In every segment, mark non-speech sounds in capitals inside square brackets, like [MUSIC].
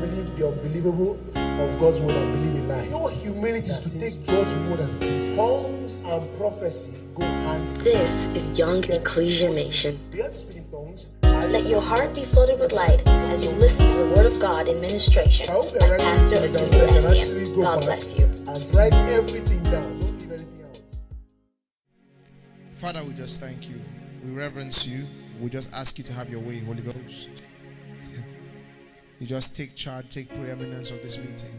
believe the unbelievable of God's word and believe in lie. You know what humility is to take God's word as it is. Tongues and prophecy go hand. This is Young Ecclesia Nation. You have to speak in tongues. Let your heart be flooded with light as you listen to the Word of God in ministration by Pastor it down so Adulu I can actually Essien. God bless you. And write everything down. Don't leave anything out. Father, we just thank you. We reverence you. We just ask you to have your way, Holy Ghost. You just take charge, take preeminence of this meeting.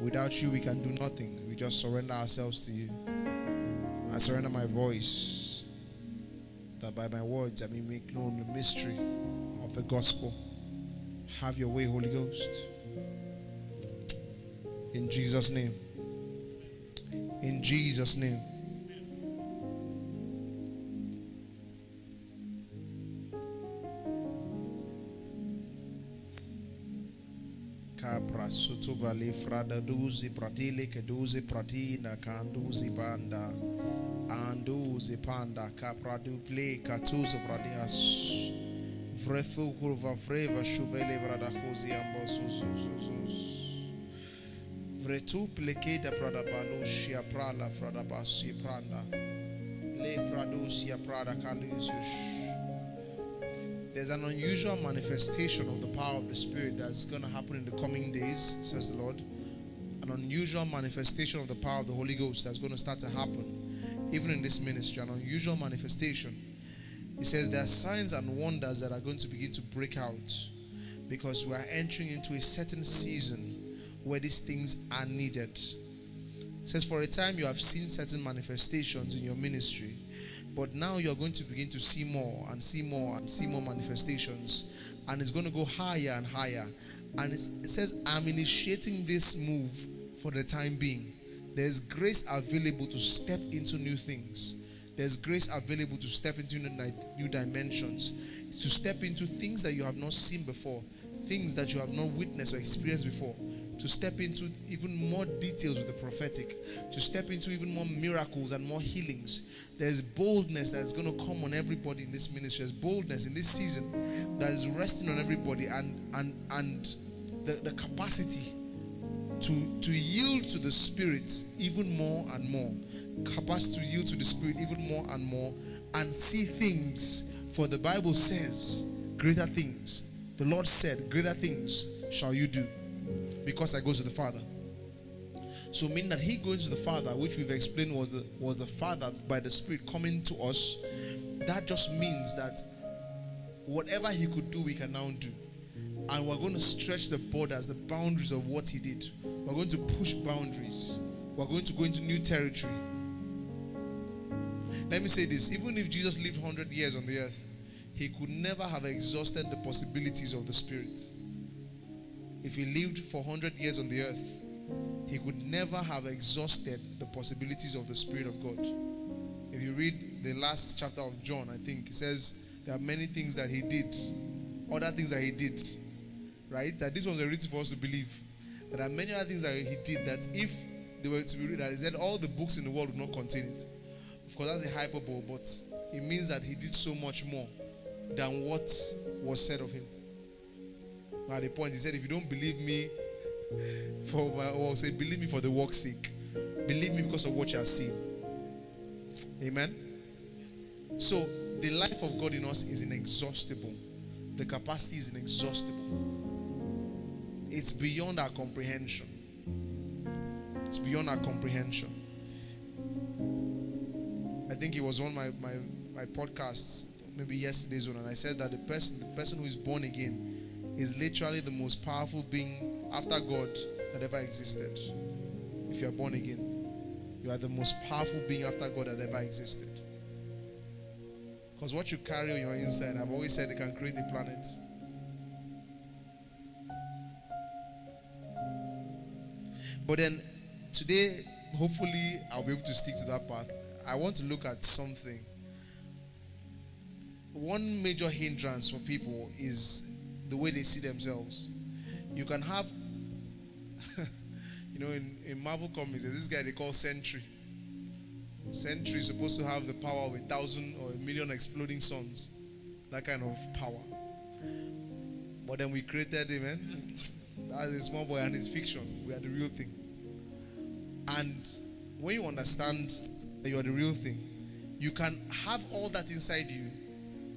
Without you, we can do nothing. We just surrender ourselves to you. I surrender my voice that by my words I may make known the mystery of the gospel. Have your way, Holy Ghost. In Jesus' name. In Jesus' name. Capra soto vale frada duzi pratile che duzi pratina canduzi banda anduzi panda capra duple catuzo vradias vrefu curva freva chuvele vrada cosi ambos usus vretu plekeda prala frada basi pranda. Le pradusia prada calusius there's an unusual manifestation of the power of the Spirit that's going to happen in the coming days, says the Lord. An unusual manifestation of the power of the Holy Ghost that's going to start to happen, even in this ministry. An unusual manifestation. He says there are signs and wonders that are going to begin to break out because we are entering into a certain season where these things are needed. Says, For a time you have seen certain manifestations in your ministry, but now you're going to begin to see more and see more and see more manifestations, and it's going to go higher and higher. And it says, I'm initiating this move for the time being. There's grace available to step into new things. There's grace available to step into new dimensions, to step into things that you have not seen before, things that you have not witnessed or experienced before, to step into even more details with the prophetic, to step into even more miracles and more healings. There's boldness that is going to come on everybody in this ministry. There's boldness in this season that is resting on everybody and and and the, the capacity to to yield to the spirit even more and more capacity to yield to the spirit even more and more and see things for the bible says greater things the lord said greater things shall you do because i go to the father so meaning that he going to the father which we've explained was the was the father by the spirit coming to us that just means that whatever he could do we can now do and we're going to stretch the borders, the boundaries of what he did. We're going to push boundaries. We're going to go into new territory. Let me say this even if Jesus lived 100 years on the earth, he could never have exhausted the possibilities of the Spirit. If he lived for 100 years on the earth, he could never have exhausted the possibilities of the Spirit of God. If you read the last chapter of John, I think it says there are many things that he did, other things that he did, right? That this was a reason for us to believe. There are many other things that he did that if they were to be read, that he said all the books in the world would not contain it. Of course, that's a hyperbole, but it means that he did so much more than what was said of him. At the point, he said, if you don't believe me for my, or say, believe me for the work's sake, believe me because of what you have seen. Amen. So the life of God in us is inexhaustible. The capacity is inexhaustible. It's beyond our comprehension. It's beyond our comprehension. I think it was on my, my, my podcasts, maybe yesterday's one, and I said that the person the person who is born again is literally the most powerful being after God that ever existed. If you are born again, you are the most powerful being after God that ever existed. Because what you carry on your inside, I've always said it can create the planet. But then today, hopefully, I'll be able to stick to that path. I want to look at something. One major hindrance for people is the way they see themselves. You can have, [LAUGHS] you know, in, in Marvel comics, there's this guy they call Sentry. Sentry is supposed to have the power of a thousand or a million exploding suns. That kind of power. But then we created him, eh? man. That's a small boy and it's fiction. We are the real thing. And when you understand that you are the real thing, you can have all that inside you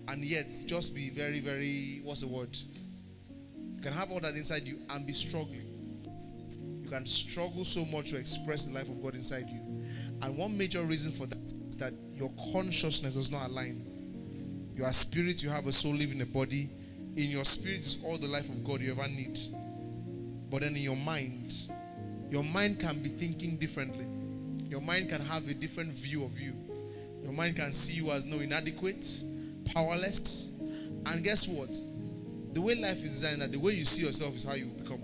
and yet just be very, very, what's the word? You can have all that inside you and be struggling. You can struggle so much to express the life of God inside you. And one major reason for that is that your consciousness does not align. You are spirit, you have a soul, living a body. In your spirit is all the life of God you ever need. But then in your mind, your mind can be thinking differently. Your mind can have a different view of you. Your mind can see you as no inadequate, powerless. And guess what? The way life is designed, that the way you see yourself is how you become.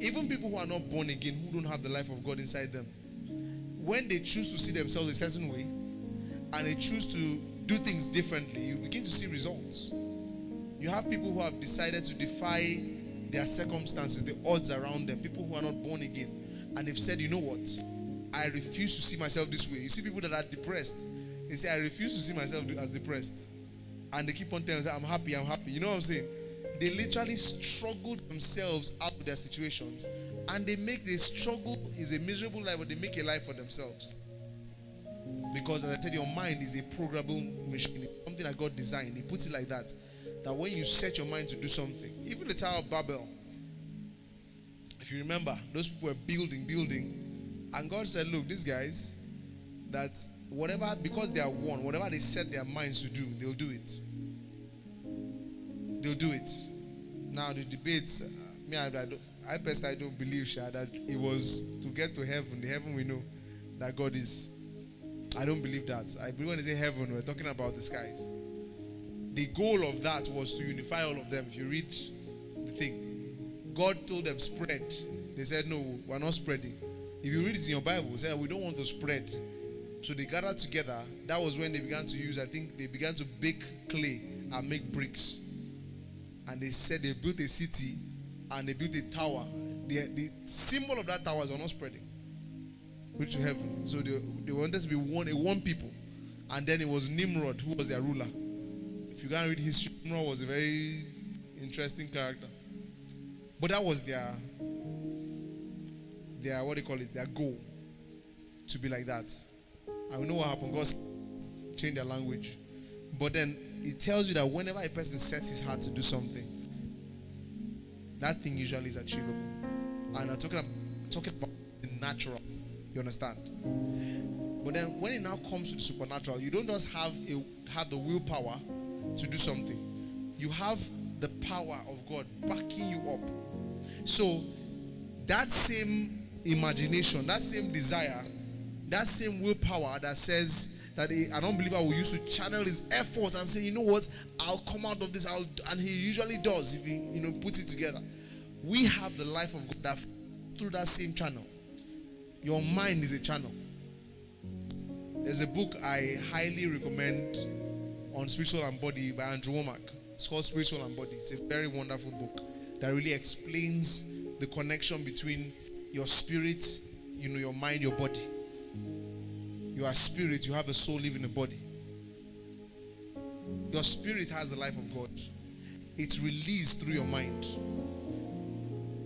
Even people who are not born again, who don't have the life of God inside them, when they choose to see themselves a certain way and they choose to do things differently, you begin to see results. You have people who have decided to defy their circumstances, the odds around them, people who are not born again, and they've said, you know what? I refuse to see myself this way. You see people that are depressed, they say, I refuse to see myself as depressed. And they keep on telling I'm happy, I'm happy. You know what I'm saying? They literally struggle themselves out of their situations. And they make the struggle is a miserable life, but they make a life for themselves. Because as I said, your mind is a programmable machine. It's something that God designed. He puts it like that. That when you set your mind to do something, even the Tower of Babel, if you remember, those people were building, building, and God said, Look, these guys, that whatever, because they are one, whatever they set their minds to do, they'll do it. They'll do it. Now, the debates, uh, me, I, I, don't, I personally don't believe, Sha, that it was to get to heaven. The heaven we know that God is. I don't believe that. I believe when they say heaven, we're talking about the skies. The goal of that was to unify all of them. If you read the thing, God told them spread. They said, No, we're not spreading. If you read it in your Bible, said, We don't want to spread. So they gathered together. That was when they began to use, I think they began to bake clay and make bricks. And they said they built a city and they built a tower. The, the symbol of that tower is not spreading. Which to heaven. So they, they wanted to be one, a one people. And then it was Nimrod who was their ruler. If you can't read history, Nimrod was a very interesting character. But that was their their what do you call it? Their goal to be like that. We know what happened. God changed their language. But then it tells you that whenever a person sets his heart to do something, that thing usually is achievable. And I'm talking about, talking about the natural. You understand? But then when it now comes to the supernatural, you don't just have a have the willpower to do something. You have the power of God backing you up. So that same imagination, that same desire, that same willpower that says that a, an unbeliever will use to channel his efforts and say, you know what, I'll come out of this. I'll, and he usually does if he you know puts it together. We have the life of God that through that same channel. Your mind is a channel. There's a book I highly recommend on spirit, soul and body by Andrew Wommack. It's called Spirit, Soul and Body. It's a very wonderful book that really explains the connection between your spirit, you know, your mind, your body. You are spirit, you have a soul, living a body. Your spirit has the life of God. It's released through your mind.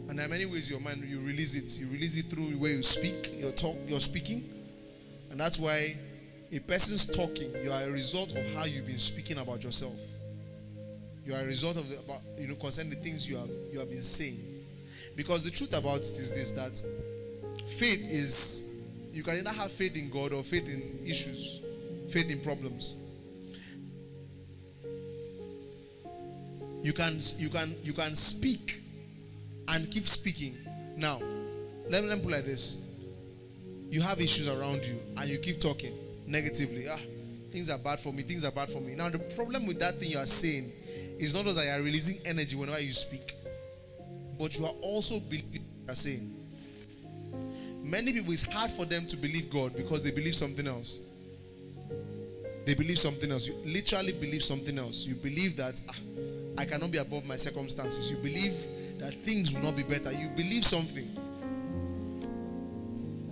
And there are many ways your mind you release it. You release it through the way you speak, your talk, your speaking. And that's why a person's talking, you are a result of how you've been speaking about yourself. You are a result of the, about you know concerning the things you have you have been saying. Because the truth about it is this that faith is you can either have faith in God or faith in issues, faith in problems. You can you can you can speak and keep speaking. Now, let me, let me put like this. You have issues around you and you keep talking negatively. Ah, things are bad for me, things are bad for me. Now, the problem with that thing you are saying is not that you are releasing energy whenever you speak, but you are also believing you are saying. Many people, it's hard for them to believe God because they believe something else. They believe something else. You literally believe something else. You believe that ah, I cannot be above my circumstances. You believe that things will not be better. You believe something.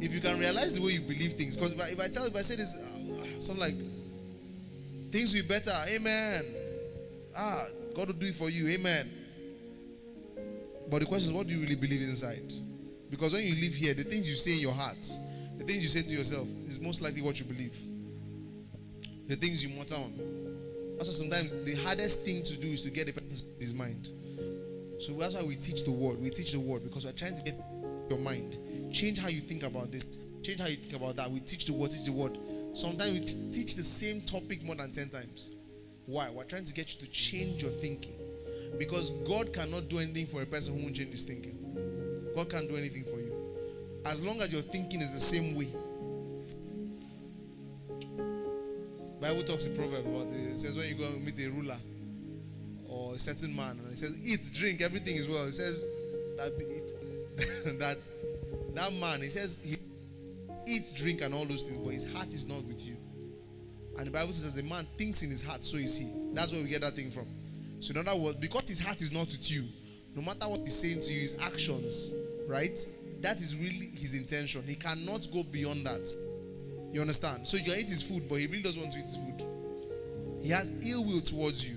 If you can realize the way you believe things, because if I, if I tell, if I say this, uh, something like, things will be better, amen. Ah, God will do it for you, amen. But the question is, what do you really believe inside? Because when you live here, the things you say in your heart, the things you say to yourself, is most likely what you believe. The things you mutter on. Also, sometimes the hardest thing to do is to get a person in his mind. So that's why we teach the word. We teach the word because we're trying to get your mind. Change how you think about this. Change how you think about that. We teach the word, teach the word. Sometimes we teach the same topic more than 10 times. Why? We're trying to get you to change your thinking. Because God cannot do anything for a person who won't change his thinking. God can't do anything for you. As long as your thinking is the same way. Bible talks in Proverbs about it. it says when you go and meet a ruler or a certain man, and he says, eat, drink, everything is well. It says that it, [LAUGHS] that that man, he says he eats, drink, and all those things, but his heart is not with you. And the Bible says, the man thinks in his heart, so is he. That's where we get that thing from. So, in other words, because his heart is not with you, no matter what he's saying to you, his actions, right? That is really his intention. He cannot go beyond that. You understand? So you can eat his food, but he really doesn't want to eat his food. He has ill will towards you.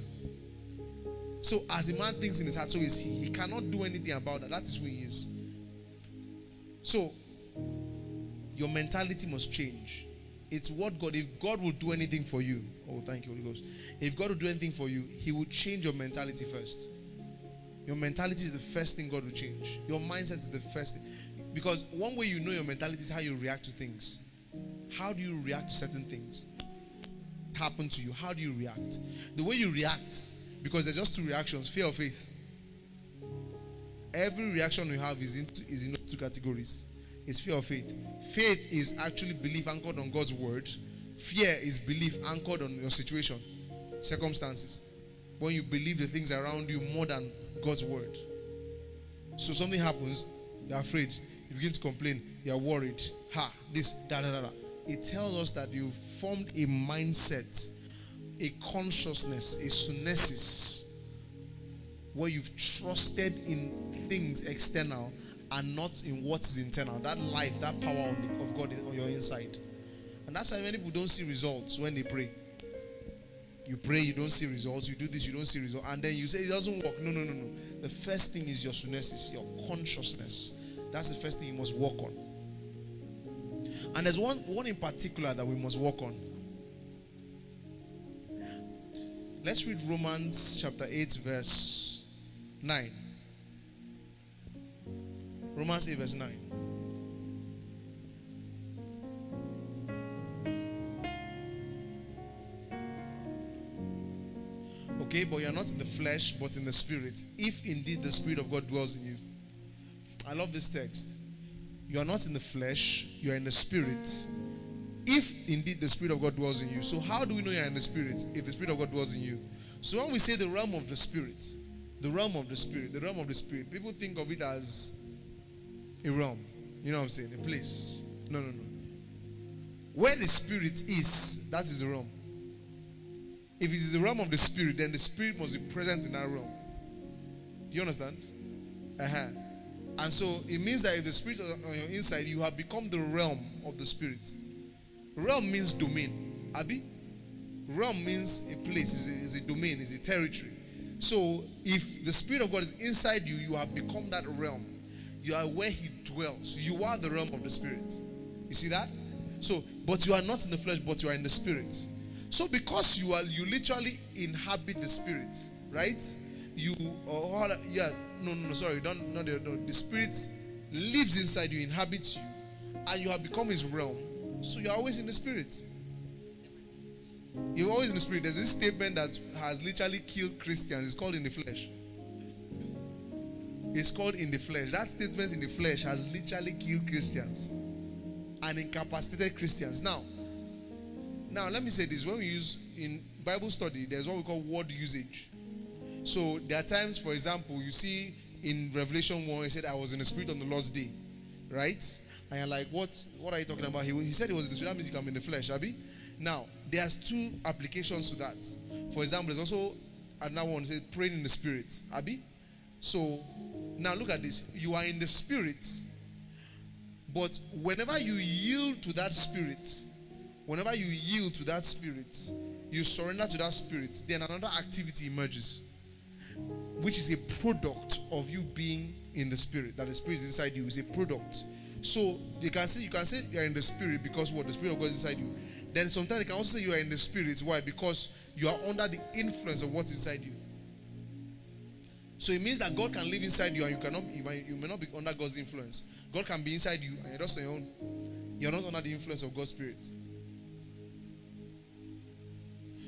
So as a man thinks in his heart, so is he. He cannot do anything about that. That is who he is. So your mentality must change. It's what God, if God will do anything for you, oh, thank you, Holy Ghost. If God will do anything for you, He will change your mentality first. Your mentality is the first thing God will change. Your mindset is the first thing. Because one way you know your mentality is how you react to things. How do you react to certain things? Happen to you. How do you react? The way you react, because there's just two reactions fear or faith. Every reaction we have is in, is in two categories it's fear or faith. Faith is actually belief anchored on God's word, fear is belief anchored on your situation, circumstances. When you believe the things around you more than God's word. So something happens, you're afraid, you begin to complain, you're worried. Ha, this, da da da da. It tells us that you've formed a mindset, a consciousness, a sunesis, where you've trusted in things external and not in what is internal. That life, that power of God on your inside. And that's why many people don't see results when they pray. You pray, you don't see results. You do this, you don't see results. And then you say it doesn't work. No, no, no, no. The first thing is your sunesis, your consciousness. That's the first thing you must work on. And there's one, one in particular that we must work on. Let's read Romans chapter 8, verse 9. Romans 8, verse 9. Okay, but you're not in the flesh, but in the spirit. If indeed the spirit of God dwells in you. I love this text. You are not in the flesh, you are in the spirit. If indeed the spirit of God dwells in you. So, how do we know you're in the spirit if the spirit of God dwells in you? So, when we say the realm of the spirit, the realm of the spirit, the realm of the spirit, people think of it as a realm. You know what I'm saying? A place. No, no, no. Where the spirit is, that is the realm. If it is the realm of the spirit, then the spirit must be present in that realm. You understand? Uh-huh. And so it means that if the spirit is on your inside, you have become the realm of the spirit. Realm means domain. Abi? Realm means a place, is a, is a domain, is a territory. So if the spirit of God is inside you, you have become that realm. You are where he dwells. You are the realm of the spirit. You see that? So, but you are not in the flesh, but you are in the spirit. So because you are you literally inhabit the spirit, right? You or yeah, no, no, no, sorry, don't no, no, no. The spirit lives inside you, inhabits you, and you have become his realm. So you're always in the spirit. You're always in the spirit. There's this statement that has literally killed Christians. It's called in the flesh. It's called in the flesh. That statement in the flesh has literally killed Christians and incapacitated Christians. Now, now let me say this: when we use in Bible study, there's what we call word usage. So there are times, for example, you see in Revelation 1, he said, I was in the spirit on the Lord's day. Right? And you're like, what what are you talking about? He, he said he was in the spirit, that means you come in the flesh, Abby. Now, there's two applications to that. For example, there's also another one says praying in the spirit. Abby. So now look at this. You are in the spirit, but whenever you yield to that spirit, whenever you yield to that spirit, you surrender to that spirit, then another activity emerges. which is a product of you being in the spirit. That the spirit is inside you is a product. So you can say you can say you are in the spirit because what the spirit of God is inside you. Then sometimes you can also say you are in the spirit. Why? Because you are under the influence of what's inside you. So it means that God can live inside you and you cannot you may, not be under God's influence. God can be inside you and you're just on your own. You're not under the influence of God's spirit.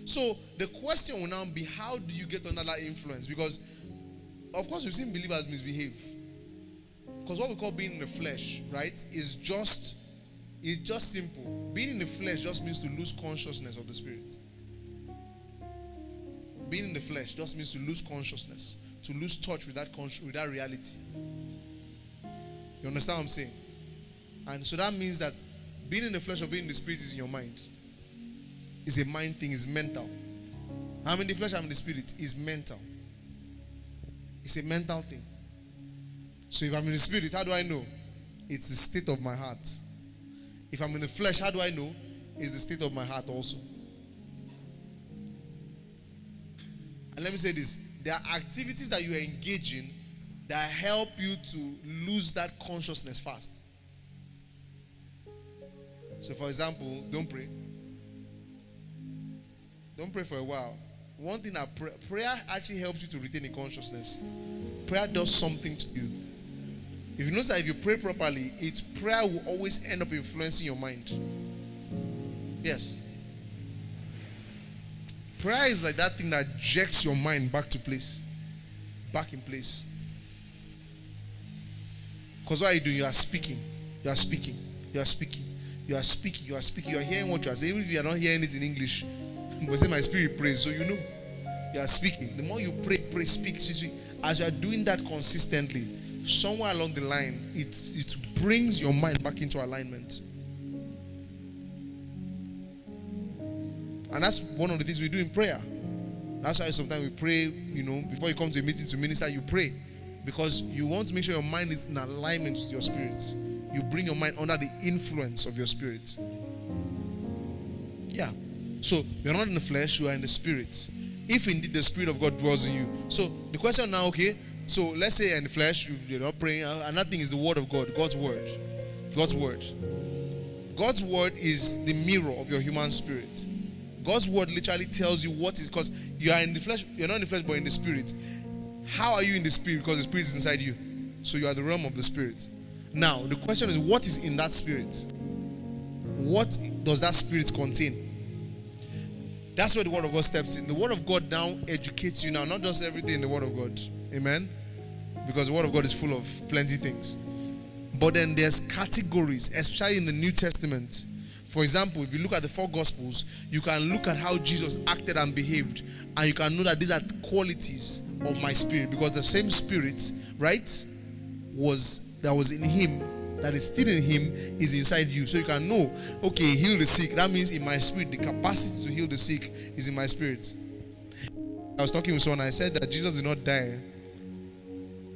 So the question will now be how do you get under that influence? Because of course we've seen believers misbehave. Because what we call being in the flesh, right, is just it's just simple. Being in the flesh just means to lose consciousness of the spirit. Being in the flesh just means to lose consciousness, to lose touch with that with that reality. You understand what I'm saying? And so that means that being in the flesh or being in the spirit is in your mind. It's a mind thing, it's mental. I'm in the flesh, I'm in the spirit, it's mental. It's a mental thing. So if I'm in the spirit, how do I know? It's the state of my heart. If I'm in the flesh, how do I know? It's the state of my heart also. And let me say this there are activities that you are engaging that help you to lose that consciousness fast. So, for example, don't pray. Don't pray for a while. One thing that pray, prayer actually helps you to retain a consciousness. Prayer does something to you. If you notice that if you pray properly, it prayer will always end up influencing your mind. Yes. Prayer is like that thing that jerks your mind back to place, back in place. Because what are you doing? You are speaking. You are speaking. You are speaking. You are speaking. You are speaking. You are hearing what you are saying. Even if you are not hearing it in English, but say my spirit prays, so you know you are speaking. The more you pray, pray, speak, speak. As you are doing that consistently, somewhere along the line, it it brings your mind back into alignment. And that's one of the things we do in prayer. That's why sometimes we pray, you know, before you come to a meeting to minister, you pray. Because you want to make sure your mind is in alignment with your spirit. You bring your mind under the influence of your spirit. Yeah. So you're not in the flesh, you are in the spirit. If indeed the spirit of God dwells in you. So the question now, okay, so let's say in the flesh, you're not praying, another thing is the word of God, God's word. God's word. God's word is the mirror of your human spirit. God's word literally tells you what is because you are in the flesh, you're not in the flesh, but in the spirit. How are you in the spirit? Because the spirit is inside you. So you are the realm of the spirit. Now, the question is what is in that spirit? What does that spirit contain? That's where the word of God steps in. The word of God now educates you now, not just everything in the word of God. Amen. Because the word of God is full of plenty things. But then there's categories, especially in the New Testament. For example, if you look at the four gospels, you can look at how Jesus acted and behaved, and you can know that these are qualities of my spirit because the same spirit, right, was that was in him that is still in him is inside you. So you can know, okay, heal the sick. That means in my spirit, the capacity to heal the sick is in my spirit. I was talking with someone, I said that Jesus did not die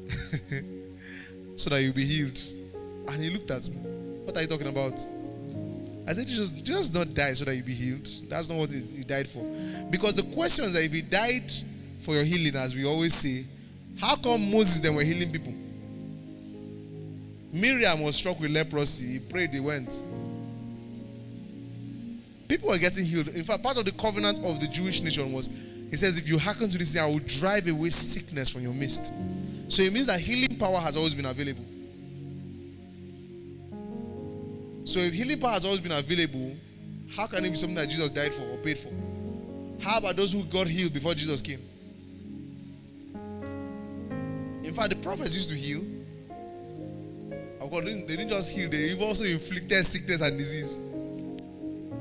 [LAUGHS] so that you'll be healed. And he looked at me. What are you talking about? I said, Jesus, Jesus not die so that you be healed. That's not what he, he died for. Because the question is that if he died for your healing, as we always say, how come Moses then were healing people? Miriam was struck with leprosy. He prayed, they went. People were getting healed. In fact, part of the covenant of the Jewish nation was, he says, if you hearken to this, I will drive away sickness from your midst. So it means that healing power has always been available. So if healing power has always been available, how can it be something that Jesus died for or paid for? How about those who got healed before Jesus came? In fact, the prophets used to heal. Of course, they didn't just heal, they also inflicted sickness and disease.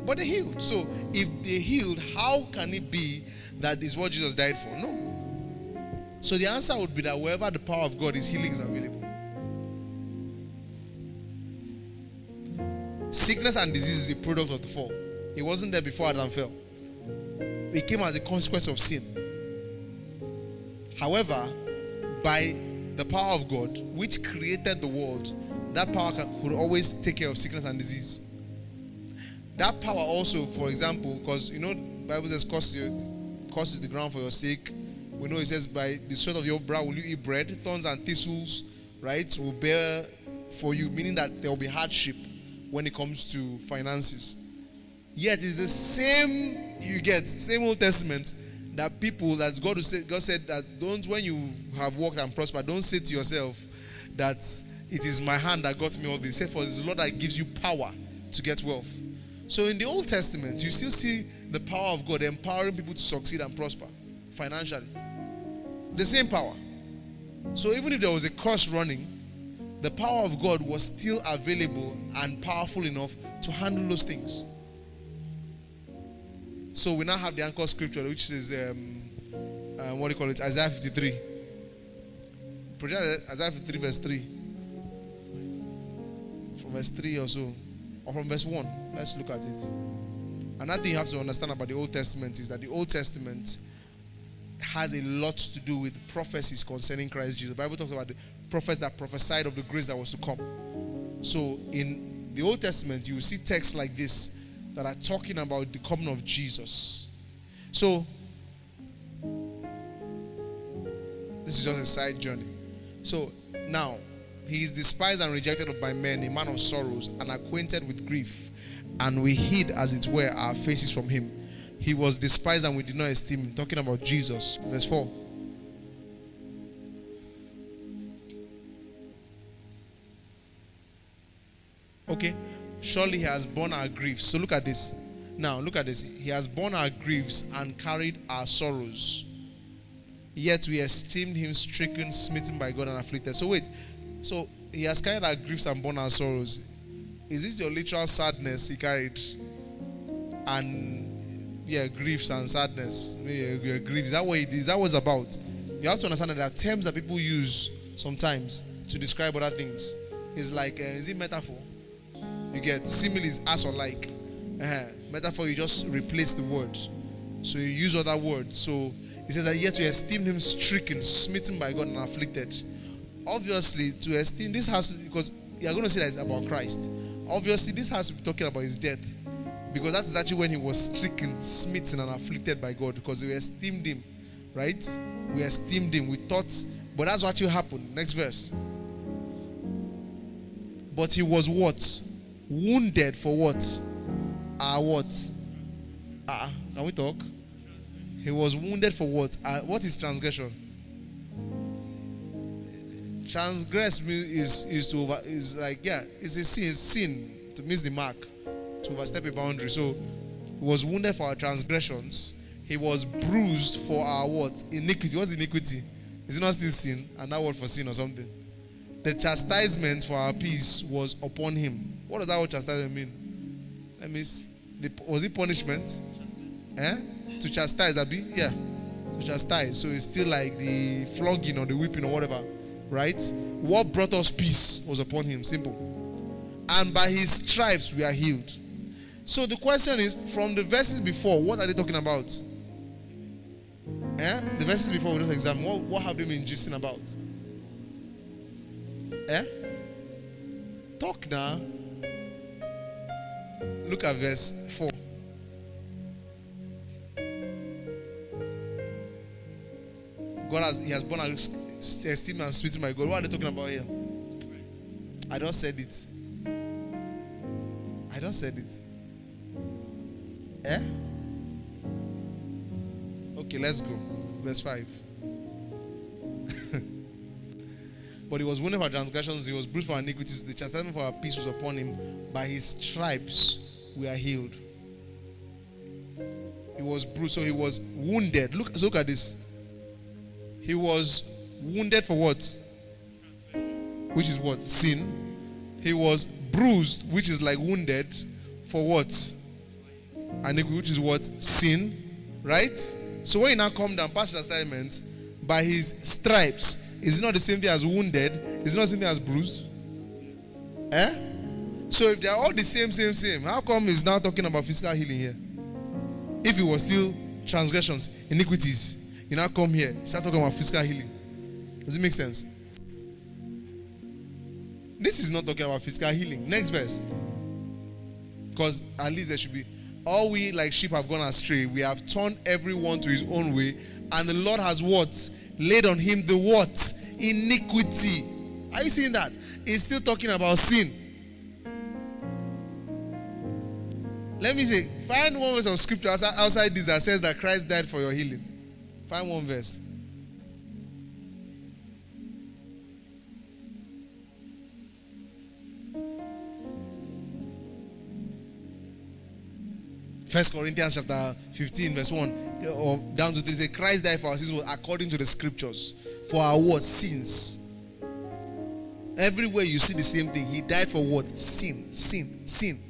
But they healed. So if they healed, how can it be that is what Jesus died for? No. So the answer would be that wherever the power of God is, healing is available. Sickness and disease is a product of the fall. It wasn't there before Adam fell. It came as a consequence of sin. However, by the power of God, which created the world, that power could always take care of sickness and disease. That power also, for example, because you know, Bible says, "Curse, curses the ground for your sake." We know it says, By the sweat of your brow will you eat bread, thorns and thistles, right, will bear for you, meaning that there will be hardship when it comes to finances. Yet it's the same you get, same Old Testament that people that God say, God said that don't when you have worked and prospered, don't say to yourself that it is my hand that got me all this. For it's the Lord that gives you power to get wealth. So in the Old Testament, you still see the power of God empowering people to succeed and prosper financially. The same power. So even if there was a curse running, the power of God was still available and powerful enough to handle those things. So we now have the anchor scripture, which is um, uh, what do you call it? Isaiah 53. Project Isaiah 53, verse 3. Verse 3 or so. Or from verse 1. Let's look at it. Another thing you have to understand about the Old Testament is that the Old Testament has a lot to do with prophecies concerning Christ Jesus. The Bible talks about the prophets that prophesied of the grace that was to come. So in the Old Testament, you see texts like this that are talking about the coming of Jesus. So, this is just a side journey. So, now, he is despised and rejected by men, a man of sorrows, and acquainted with grief. And we hid, as it were, our faces from him. He was despised and we did not esteem him. Talking about Jesus. Verse 4. Okay. Surely he has borne our griefs. So look at this. Now, look at this. He has borne our griefs and carried our sorrows. Yet we esteemed him stricken, smitten by God, and afflicted. So, wait. So, he has carried our griefs and borne our sorrows. Is this your literal sadness he carried? And, yeah, griefs and sadness. Yeah, yeah, grief. Is that what it is? That was about. You have to understand that there are terms that people use sometimes to describe other things. It's like, uh, is it metaphor? You get similes as or like. Uh-huh. Metaphor, you just replace the word. So you use other words. So he says that yet we esteemed him stricken, smitten by God, and afflicted. Obviously, to esteem this has because you're going to see that it's about Christ. Obviously, this has to be talking about his death. Because that is actually when he was stricken, smitten, and afflicted by God. Because we esteemed him. Right? We esteemed him. We thought, but that's what actually happened. Next verse. But he was what? wounded for what? Ah, what? Ah, uh, can we talk? He was wounded for what? Uh, what is transgression? Transgress is is to over is like yeah, it's a sin, sin to miss the mark, to overstep a boundary. So he was wounded for our transgressions. He was bruised for our what? Iniquity. What's iniquity? Is it not still sin? And that word for sin or something? The chastisement for our peace was upon him what does that word chastisement mean? Let me see. The, was it punishment? Eh? To chastise, that be? Yeah. To chastise. So it's still like the flogging or the whipping or whatever. Right? What brought us peace was upon him. Simple. And by his stripes we are healed. So the question is from the verses before, what are they talking about? Eh? The verses before we just examine, what, what have they been gisting about? Eh? Talk now. Look at verse 4. God has He has born a esteem and sweet my God. What are they talking about here? I don't said it. I don't said it. Eh? Okay, let's go. Verse 5. [LAUGHS] but he was wounded for transgressions, he was bruised for iniquities. The chastisement for our peace was upon him. By his stripes we are healed. He was bruised, so he was wounded. Look, look at this. He was wounded for what? Which is what? Sin. He was bruised, which is like wounded for what? And which is what? Sin. Right? So when you now come down past chastisement, by his stripes, is not the same thing as wounded? Is not the same thing as bruised? Eh? So if they are all the same, same, same, how come he's now talking about physical healing here? If it was still transgressions, iniquities, you now come here, he start talking about physical healing. Does it make sense? This is not talking about physical healing. Next verse. Because at least there should be all we like sheep have gone astray. We have turned everyone to his own way, and the Lord has what? Laid on him the what? Iniquity. Are you seeing that? He's still talking about sin. Let me say, find one verse of scripture outside this that says that Christ died for your healing. Find one verse. First Corinthians chapter 15, verse 1 or down to this say Christ died for our sins according to the scriptures. For our what? Sins. Everywhere you see the same thing. He died for what? Sin, sin, sin.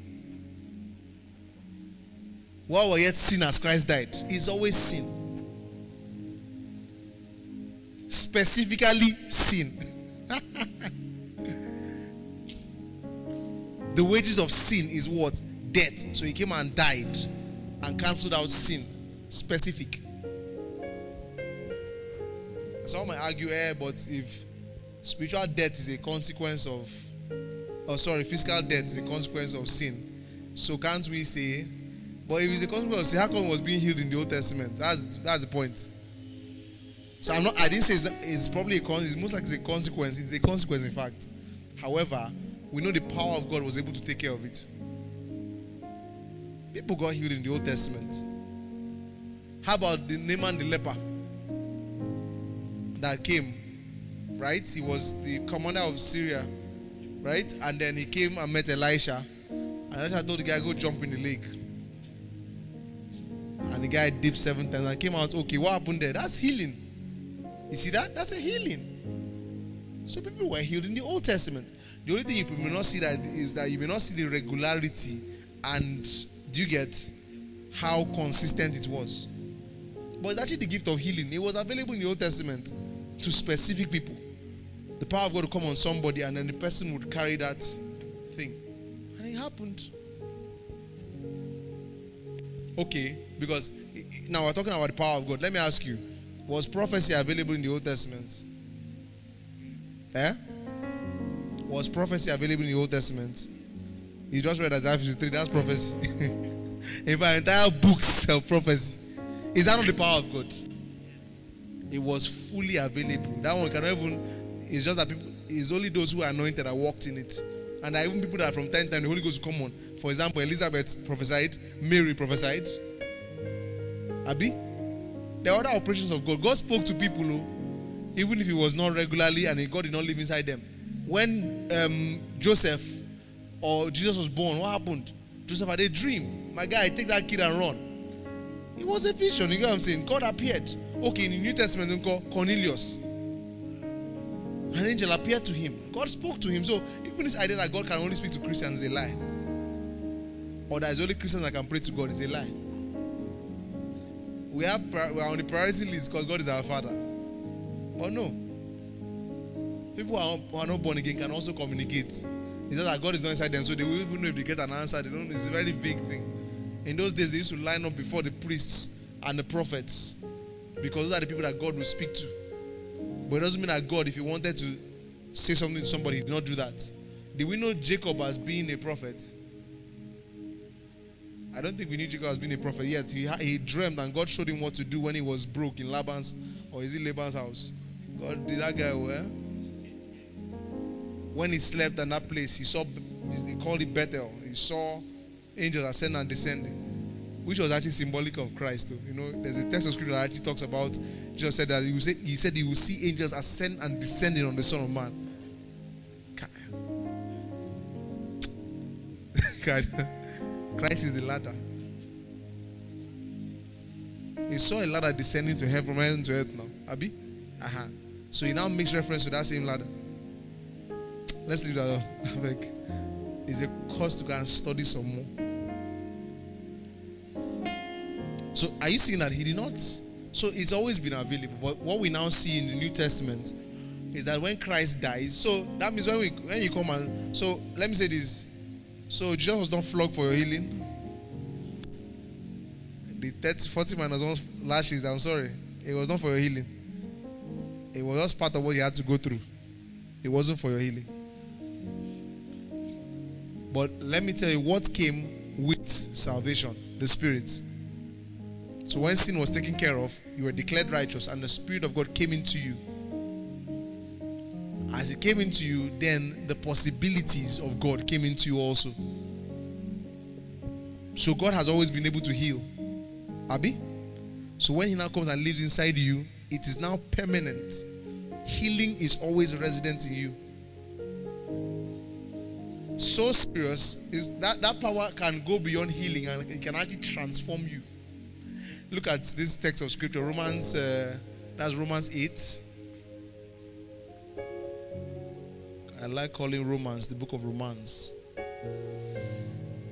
While we're yet sinners, Christ died. It's always sin. Specifically, sin. [LAUGHS] the wages of sin is what? Death. So he came and died and cancelled out sin. Specific. Some might argue, eh, but if spiritual death is a consequence of, oh, sorry, physical death is a consequence of sin, so can't we say, but if it's a consequence of sin, how come it was being healed in the Old Testament? That's that's the point. So I'm not. I didn't say it's, it's probably a con. It's most like it's a consequence. It's a consequence, in fact. However, we know the power of God was able to take care of it. People got healed in the Old Testament. How about the Naaman the leper that came? Right? He was the commander of Syria, right? And then he came and met Elisha. And Elisha told the guy, go jump in the lake. And the guy dipped seven times and came out, okay, what happened there? That's healing. You see that? That's a healing. So people were healed in the Old Testament. The only thing you may not see that is that you may not see the regularity and do you get how consistent it was? But it's actually the gift of healing. It was available in the Old Testament to specific people. The power of God to come on somebody, and then the person would carry that thing. And it happened. Okay, because now we're talking about the power of God. Let me ask you was prophecy available in the Old Testament? Eh? Was prophecy available in the Old Testament? You just read Isaiah 53, that's prophecy. [LAUGHS] In fact, entire books [LAUGHS] of prophecy. Is that not the power of God? It was fully available. That one cannot even, it's just that people, it's only those who are anointed that walked in it. And even people that are from time to time the Holy Ghost come on. For example, Elizabeth prophesied, Mary prophesied. Abi? There are other operations of God. God spoke to people who, even if it was not regularly and God did not live inside them. When um, Joseph or Jesus was born, what happened? Joseph had a dream. My guy, take that kid and run. It was a vision. You know what I'm saying? God appeared. Okay, in the New Testament, call Cornelius. An angel appeared to him. God spoke to him. So even this idea that God can only speak to Christians is a lie. Or that it's only Christians that can pray to God is a lie. We have we are on the priority list because God is our Father. But no. People who are not born again can also communicate. It's just that God is not inside them, so they will even know if they get an answer. They don't. It's a very big thing. In those days, they used to line up before the priests and the prophets because those are the people that God will speak to. But it doesn't mean that God, if He wanted to say something to somebody, He did not do that. Did we know Jacob as being a prophet? I don't think we knew Jacob as being a prophet yet. He, he dreamed and God showed him what to do when he was broke in Laban's or is it Laban's house? God did that guy well when he slept in that place, he saw, they called it Bethel. He saw angels ascending and descending, which was actually symbolic of Christ. Too. You know, there's a text of scripture that actually talks about, just said that he, say, he said he will see angels ascend and descending on the Son of Man. God, [LAUGHS] Christ is the ladder. He saw a ladder descending to heaven from heaven to earth now. Abi? Uh-huh. So he now makes reference to that same ladder. Let's leave that alone. [LAUGHS] Like, it's a cost to go and study some more. So, are you seeing that he did not? So, it's always been available. But what we now see in the New Testament is that when Christ dies, so that means when we when you come and so let me say this. So Jesus was not flogged for your healing. The 30, 40 minus one lashes, I'm sorry. It was not for your healing. It was just part of what you had to go through. It wasn't for your healing. But let me tell you what came with salvation, the Spirit. So when sin was taken care of, you were declared righteous, and the Spirit of God came into you. As it came into you, then the possibilities of God came into you also. So God has always been able to heal. Abby? So when He now comes and lives inside you, it is now permanent. Healing is always resident in you. So serious is that that power can go beyond healing and it can actually transform you. Look at this text of scripture, Romans, uh, that's Romans 8. I like calling Romans the book of Romans.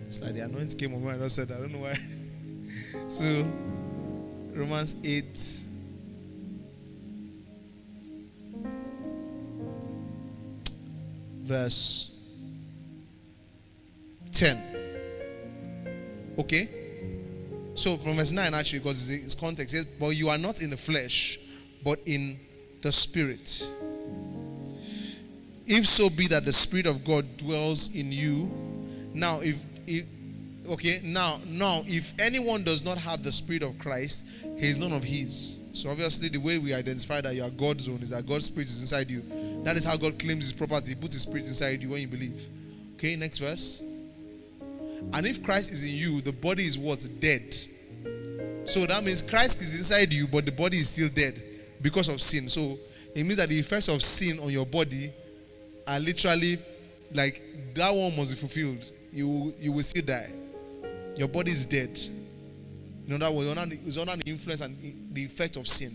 It's like the anointing came on me. and I said, I don't know why. [LAUGHS] so, Romans 8. Verse 10. Okay? So from verse 9, actually, because it's context, says, but you are not in the flesh, but in the spirit. If so be that the spirit of God dwells in you. Now, if, if okay, now, now, if anyone does not have the spirit of Christ, he is none of his. So obviously, the way we identify that you are God's own is that God's spirit is inside you. That is how God claims his property. He puts his spirit inside you when you believe. Okay, next verse. And if Christ is in you, the body is what? Dead. So that means Christ is inside you, but the body is still dead because of sin. So it means that the effects of sin on your body are literally like that one must be fulfilled. You you will still die. Your body is dead. You know that was under, the influence and the effect of sin.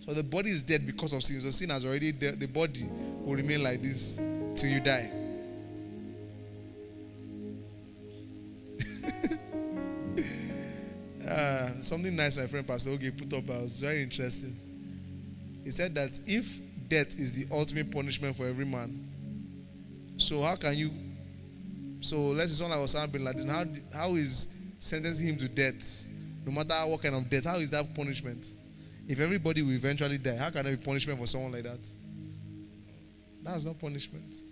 So the body is dead because of sin. So sin has already. The body will remain like this till you die. Uh, [LAUGHS] something nice my friend Pastor Oge put up. I was very interesting. He said that if death is the ultimate punishment for every man, so how can you? So let's say someone like Osama bin Laden. How how is sentencing him to death, no matter what kind of death? How is that punishment? If everybody will eventually die, how can there be punishment for someone like that? That's not punishment,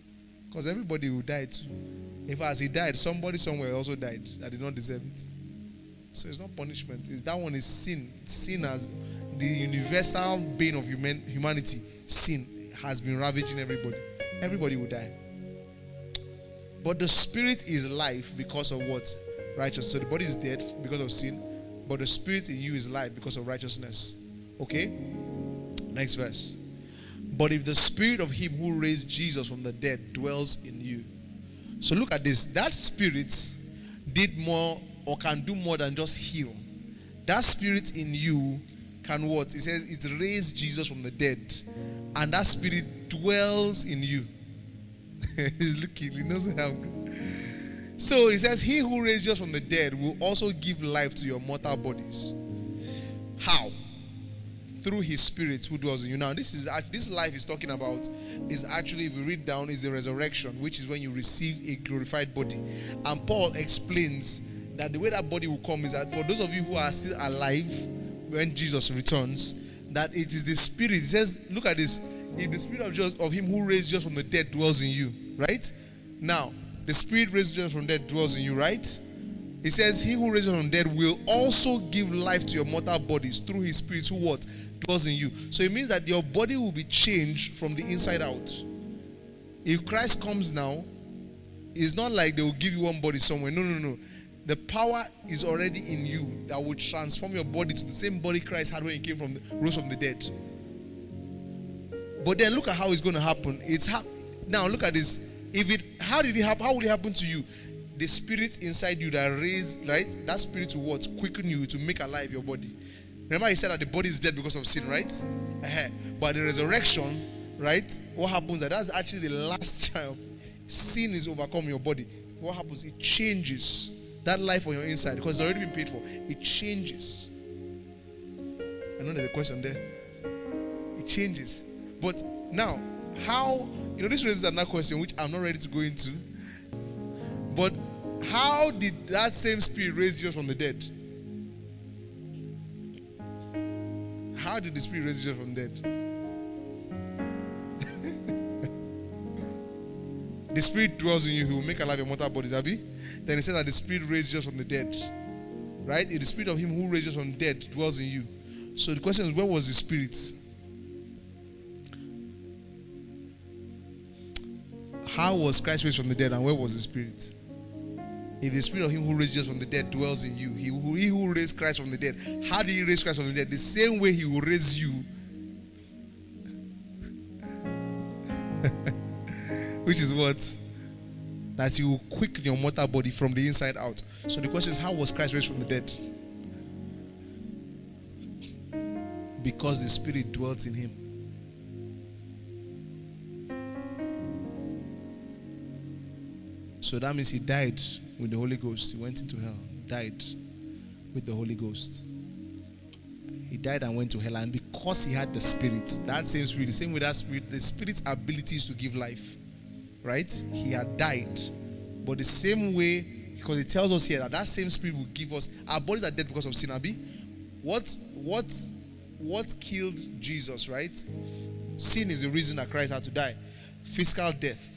because everybody will die too. If as he died, somebody somewhere also died that did not deserve it. So it's not punishment. It's that one is sin. Sin as the universal bane of human, humanity. Sin has been ravaging everybody. Everybody will die. But the spirit is life because of what? Righteousness. So the body is dead because of sin, but the spirit in you is life because of righteousness. Okay? Next verse. But if the spirit of him who raised Jesus from the dead dwells in you. So look at this. That spirit did more or can do more than just heal. That spirit in you can what? It says it raised Jesus from the dead. And that spirit dwells in you. [LAUGHS] He's looking, he knows how. So he says, He who raised Jesus from the dead will also give life to your mortal bodies. Through his spirit who dwells in you. Now, this is this life is talking about is actually, if you read down, is the resurrection, which is when you receive a glorified body. And Paul explains that the way that body will come is that for those of you who are still alive when Jesus returns, that it is the spirit. He says, look at this. If the spirit of just of him who raised Jesus from the dead dwells in you, right? Now, the spirit raised Jesus from the dead dwells in you, right? He says, He who raised from the dead will also give life to your mortal bodies through his spirit who what? Dwells in you. So it means that your body will be changed from the inside out. If Christ comes now, it's not like they will give you one body somewhere. No, no, no. The power is already in you that will transform your body to the same body Christ had when he came from the, rose from the dead. But then look at how it's going to happen. It's ha- now look at this. If it how did it happen? How will it happen to you? The spirit inside you that raised, right? That spirit will what? Quicken you to make alive your body. Remember, he said that the body is dead because of sin, right? Uh-huh. But the resurrection, right? What happens that that's actually the last [LAUGHS] child. Sin is overcome your body. What happens? It changes that life on your inside because it's already been paid for. It changes. I know there's a question there. It changes. But now, how you know this raises another question which I'm not ready to go into. But how did that same spirit raise Jesus from the dead? How did the spirit raise Jesus from the dead? [LAUGHS] The spirit dwells in you, he will make alive your mortal bodies, Abby. Then he said that the spirit raised us from the dead. Right? The spirit of him who raised us from the dead dwells in you. So the question is, where was the spirit? How was Christ raised from the dead and where was the spirit? If the spirit of him who raised Jesus from the dead dwells in you, he who, he who raised Christ from the dead, how did he raise Christ from the dead? The same way he will raise you. [LAUGHS] Which is what? That you will quicken your mortal body from the inside out. So the question is, how was Christ raised from the dead? Because the spirit dwelt in him. So that means he died with the Holy Ghost. He went into hell, died with the Holy Ghost. He died and went to hell. And because he had the Spirit, that same Spirit, the same with that Spirit, the Spirit's ability is to give life. Right? He had died. But the same way, because it tells us here that that same Spirit will give us, our bodies are dead because of sin, Abi. What, what, what killed Jesus, right? Sin is the reason that Christ had to die. Physical death.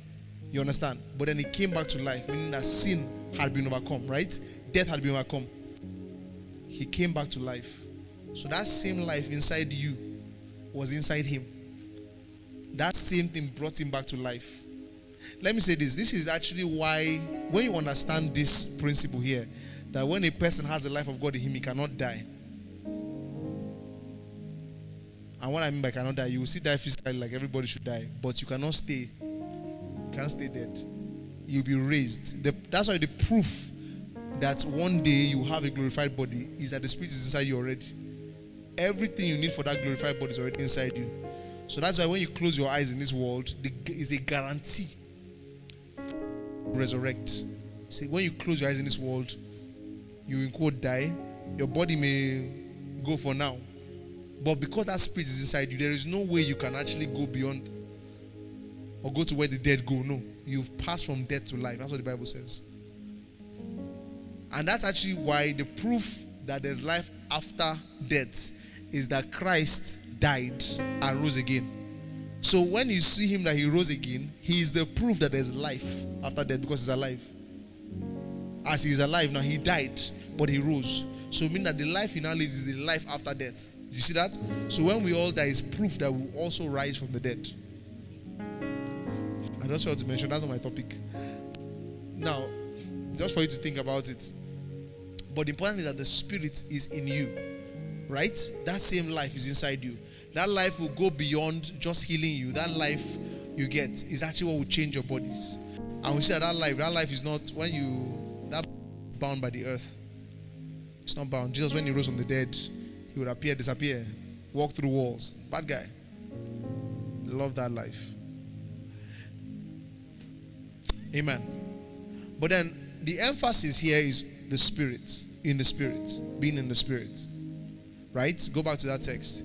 You understand? But then he came back to life, meaning that sin had been overcome, right? Death had been overcome. He came back to life. So that same life inside you was inside him. That same thing brought him back to life. Let me say this this is actually why, when you understand this principle here, that when a person has the life of God in him, he cannot die. And what I mean by cannot die, you will see die physically like everybody should die, but you cannot stay can't stay dead. You'll be raised. The, that's why the proof that one day you have a glorified body is that the spirit is inside you already. Everything you need for that glorified body is already inside you. So that's why when you close your eyes in this world, is a guarantee. Resurrect. See, when you close your eyes in this world, you in quote die. Your body may go for now. But because that spirit is inside you, there is no way you can actually go beyond or go to where the dead go. No. You've passed from death to life. That's what the Bible says. And that's actually why the proof that there's life after death is that Christ died and rose again. So when you see him that he rose again, he is the proof that there's life after death because he's alive. As he's alive now, he died, but he rose. So it means that the life he now lives is the life after death. You see that? So when we all die, is proof that we also rise from the dead. I just want to mention that's not my topic. Now, just for you to think about it. But the important is that the spirit is in you. Right? That same life is inside you. That life will go beyond just healing you. That life you get is actually what will change your bodies. And we see that that life, that life is not when you that bound by the earth. It's not bound. Jesus, when he rose from the dead, he would appear, disappear, walk through walls. Bad guy. Love that life. Amen. But then the emphasis here is the spirit, in the spirit, being in the spirit. Right? Go back to that text.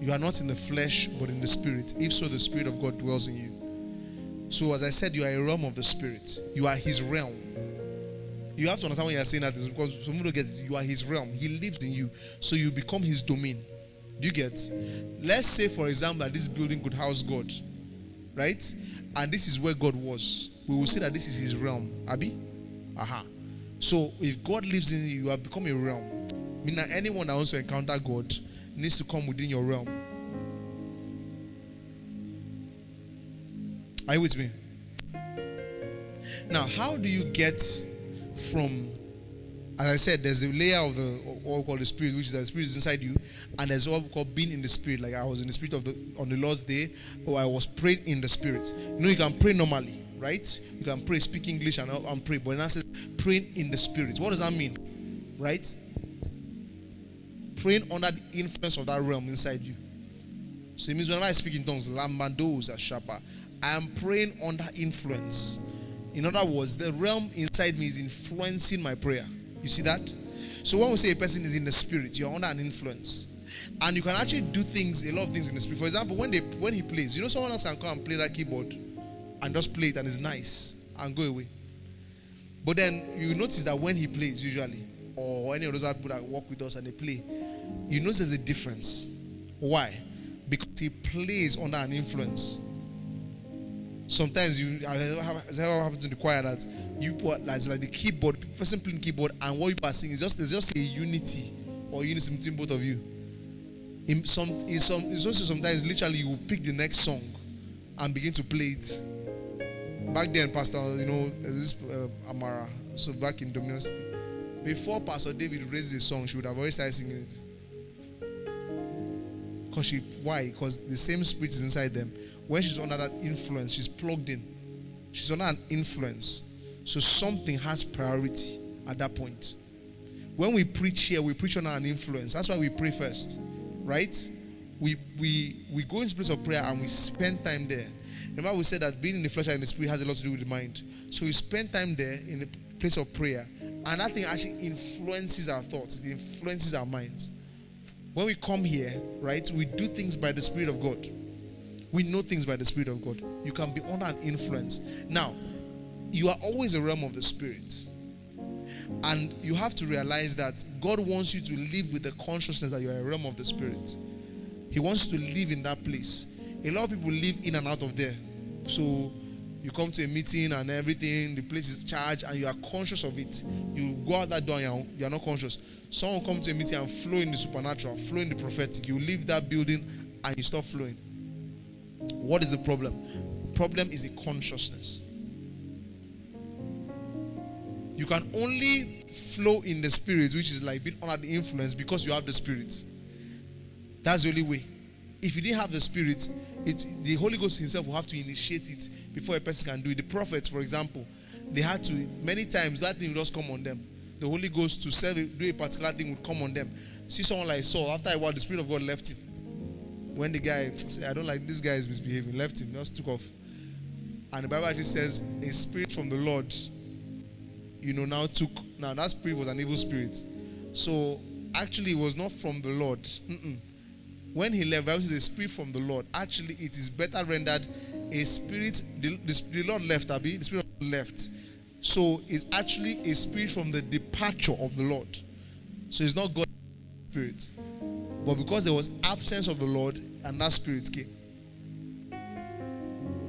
You are not in the flesh, but in the spirit. If so, the spirit of God dwells in you. So, as I said, you are a realm of the spirit. You are his realm. You have to understand when you are saying that is because some people get it. You are his realm. He lives in you. So you become his domain. Do you get? Let's say, for example, that this building could house God. Right? And this is where God was, we will see that this is his realm. Abi? Aha. So if God lives in you, you have become a realm. Meaning anyone that wants to encounter God needs to come within your realm. Are you with me? Now, how do you get from as I said, there's the layer of the what we call the spirit, which is the spirit is inside you, and there's what we call being in the spirit. Like I was in the spirit of the on the Lord's day, or I was praying in the spirit. You know, you can pray normally, right? You can pray, speak English, and, and pray. But now says praying in the spirit. What does that mean, right? Praying under the influence of that realm inside you. So it means whenever I speak in tongues, lambandos shapa, I am praying under influence. In other words, the realm inside me is influencing my prayer. You see that? So when we say a person is in the spirit, you're under an influence. And you can actually do things, a lot of things in the spirit. For example, when they when he plays, you know someone else can come and play that keyboard and just play it and it's nice and go away. But then you notice that when he plays, usually, or any of those people that work with us and they play, you notice there's a difference. Why? Because he plays under an influence. Sometimes you has ever to the choir that you put like, like the keyboard, person playing keyboard, and what you are singing is just there's just a unity or unity between both of you. In some, in some, it's also sometimes literally you will pick the next song and begin to play it. Back then, Pastor, you know, this uh, Amara, so back in Dominion City, before Pastor David raised the song, she would have already started singing it. Because she, why? Because the same spirit is inside them. When she's under that influence, she's plugged in. She's under an influence. So something has priority at that point. When we preach here, we preach under an influence. That's why we pray first right? We we we go into place of prayer and we spend time there. Remember, we said that being in the flesh and in the spirit has a lot to do with the mind. So we spend time there in the place of prayer, and that thing actually influences our thoughts, it influences our minds. When we come here, right, we do things by the Spirit of God. We know things by the Spirit of God. You can be under an influence. Now, you are always a realm of the Spirit. And you have to realize that God wants you to live with the consciousness that you are a realm of the Spirit. He wants to live in that place. A lot of people live in and out of there. So you come to a meeting and everything, the place is charged, and you are conscious of it. You go out that door and you are not conscious. Someone come to a meeting and flow in the supernatural, flow in the prophetic. You leave that building and you stop flowing. What is the problem? Problem is the consciousness. You can only flow in the spirit, which is like being under the influence, because you have the spirit. That's the only way. If you didn't have the spirit, it, the Holy Ghost Himself will have to initiate it before a person can do it. The prophets, for example, they had to many times that thing would just come on them. The Holy Ghost to serve, do a particular thing would come on them. See someone like Saul. After a while, the Spirit of God left him. When the guy said, "I don't like this guy is misbehaving," left him, just took off. And the Bible actually says, "A spirit from the Lord you know, now took. Now that spirit was an evil spirit. So actually, it was not from the Lord. Mm-mm. When he left, Bible a spirit from the Lord. Actually, it is better rendered a spirit. The, the, the Lord left, Abby. The spirit left. So it's actually a spirit from the departure of the Lord. So it's not God's spirit. But because there was absence of the Lord, and that spirit came.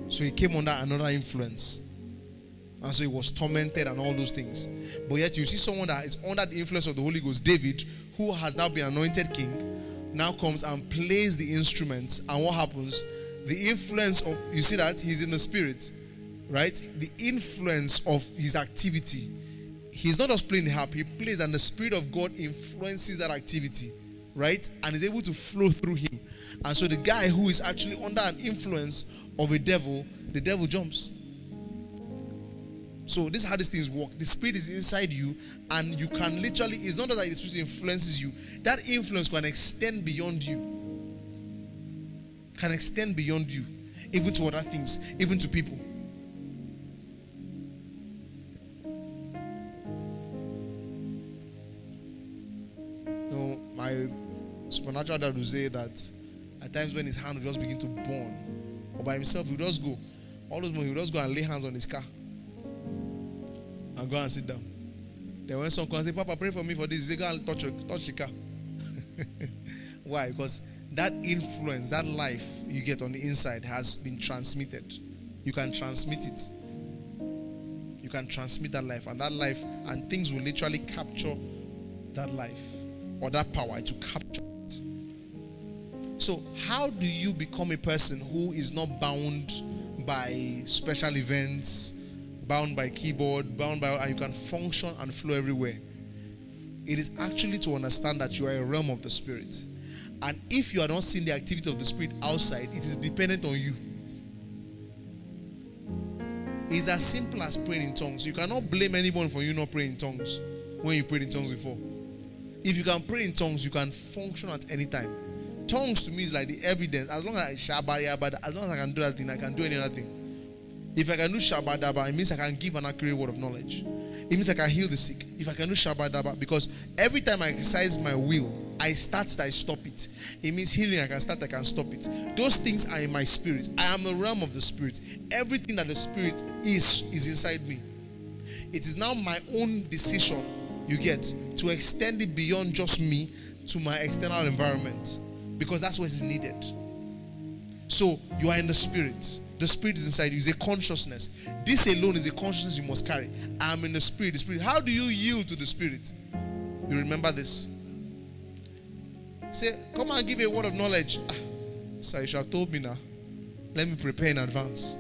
So he came under another influence. And so he was tormented and all those things. But yet you see someone that is under the influence of the Holy Ghost, David, who has now been anointed king, now comes and plays the instruments. And what happens? The influence of, you see that? He's in the spirit, right? The influence of his activity. He's not just playing the harp, he plays, and the Spirit of God influences that activity, right? And is able to flow through him. And so the guy who is actually under an influence of a devil, the devil jumps. So this is how these things work. The spirit is inside you, and you can literally, it's not that the spirit influences you, that influence can extend beyond you. Can extend beyond you, even to other things, even to people. You know, my supernatural dad would say that at times when his hand would just begin to burn, or by himself, he would just go. All those moments, he would just go and lay hands on his car and go and sit down. Then when someone comes and say, Papa, pray for me for this, they go and touch, touch the car. [LAUGHS] Why? Because that influence, that life you get on the inside has been transmitted. You can transmit it. You can transmit that life, and that life, and things will literally capture that life or that power to capture it. So, how do you become a person who is not bound by special events, bound by keyboard, bound by, and you can function and flow everywhere. It is actually to understand that you are a realm of the Spirit. And if you are not seeing the activity of the Spirit outside, it is dependent on you. It's as simple as praying in tongues. You cannot blame anyone for you not praying in tongues when you prayed in tongues before. If you can pray in tongues, you can function at any time. Tongues to me is like the evidence. As long as I as long as I can do that thing, I can do any other thing. If I can do Shabadaba, it means I can give an accurate word of knowledge. It means I can heal the sick. If I can do Shabadaba, because every time I exercise my will, I start, I stop it. It means healing, I can start, I can stop it. Those things are in my spirit. I am the realm of the spirit. Everything that the spirit is, is inside me. It is now my own decision, you get, to extend it beyond just me to my external environment. Because that's what is needed. So you are in the spirit. The spirit is inside you. It's a consciousness. This alone is a consciousness you must carry. I'm in the spirit. The spirit. How do you yield to the spirit? You remember this. Say, come and give a word of knowledge. Ah, sir, you should have told me now. Let me prepare in advance.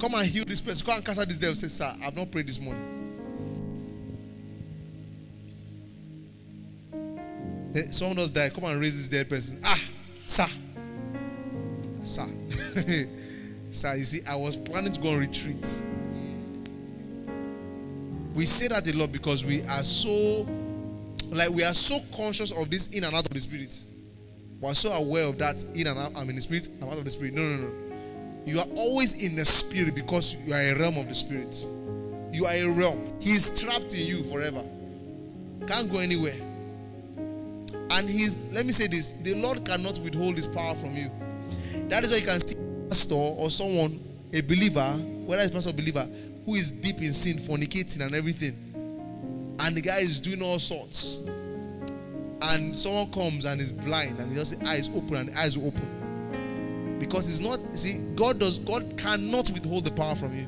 Come and heal this person. Come and cast out this devil. Say, sir, I've not prayed this morning. Eh, Someone does die. Come and raise this dead person. Ah, sir. Sir. [LAUGHS] sir, you see, I was planning to go on retreat. We say that a lot because we are so like we are so conscious of this in and out of the spirit. We are so aware of that in and out. I'm in the spirit, I'm out of the spirit. No, no, no. You are always in the spirit because you are a realm of the spirit. You are a realm. He is trapped in you forever. Can't go anywhere. And he's let me say this: the Lord cannot withhold his power from you. That is why you can see a pastor or someone, a believer, whether it's pastor or believer, who is deep in sin, fornicating and everything. And the guy is doing all sorts. And someone comes and is blind and he just eyes open and eyes will open. Because it's not, see, God does, God cannot withhold the power from you.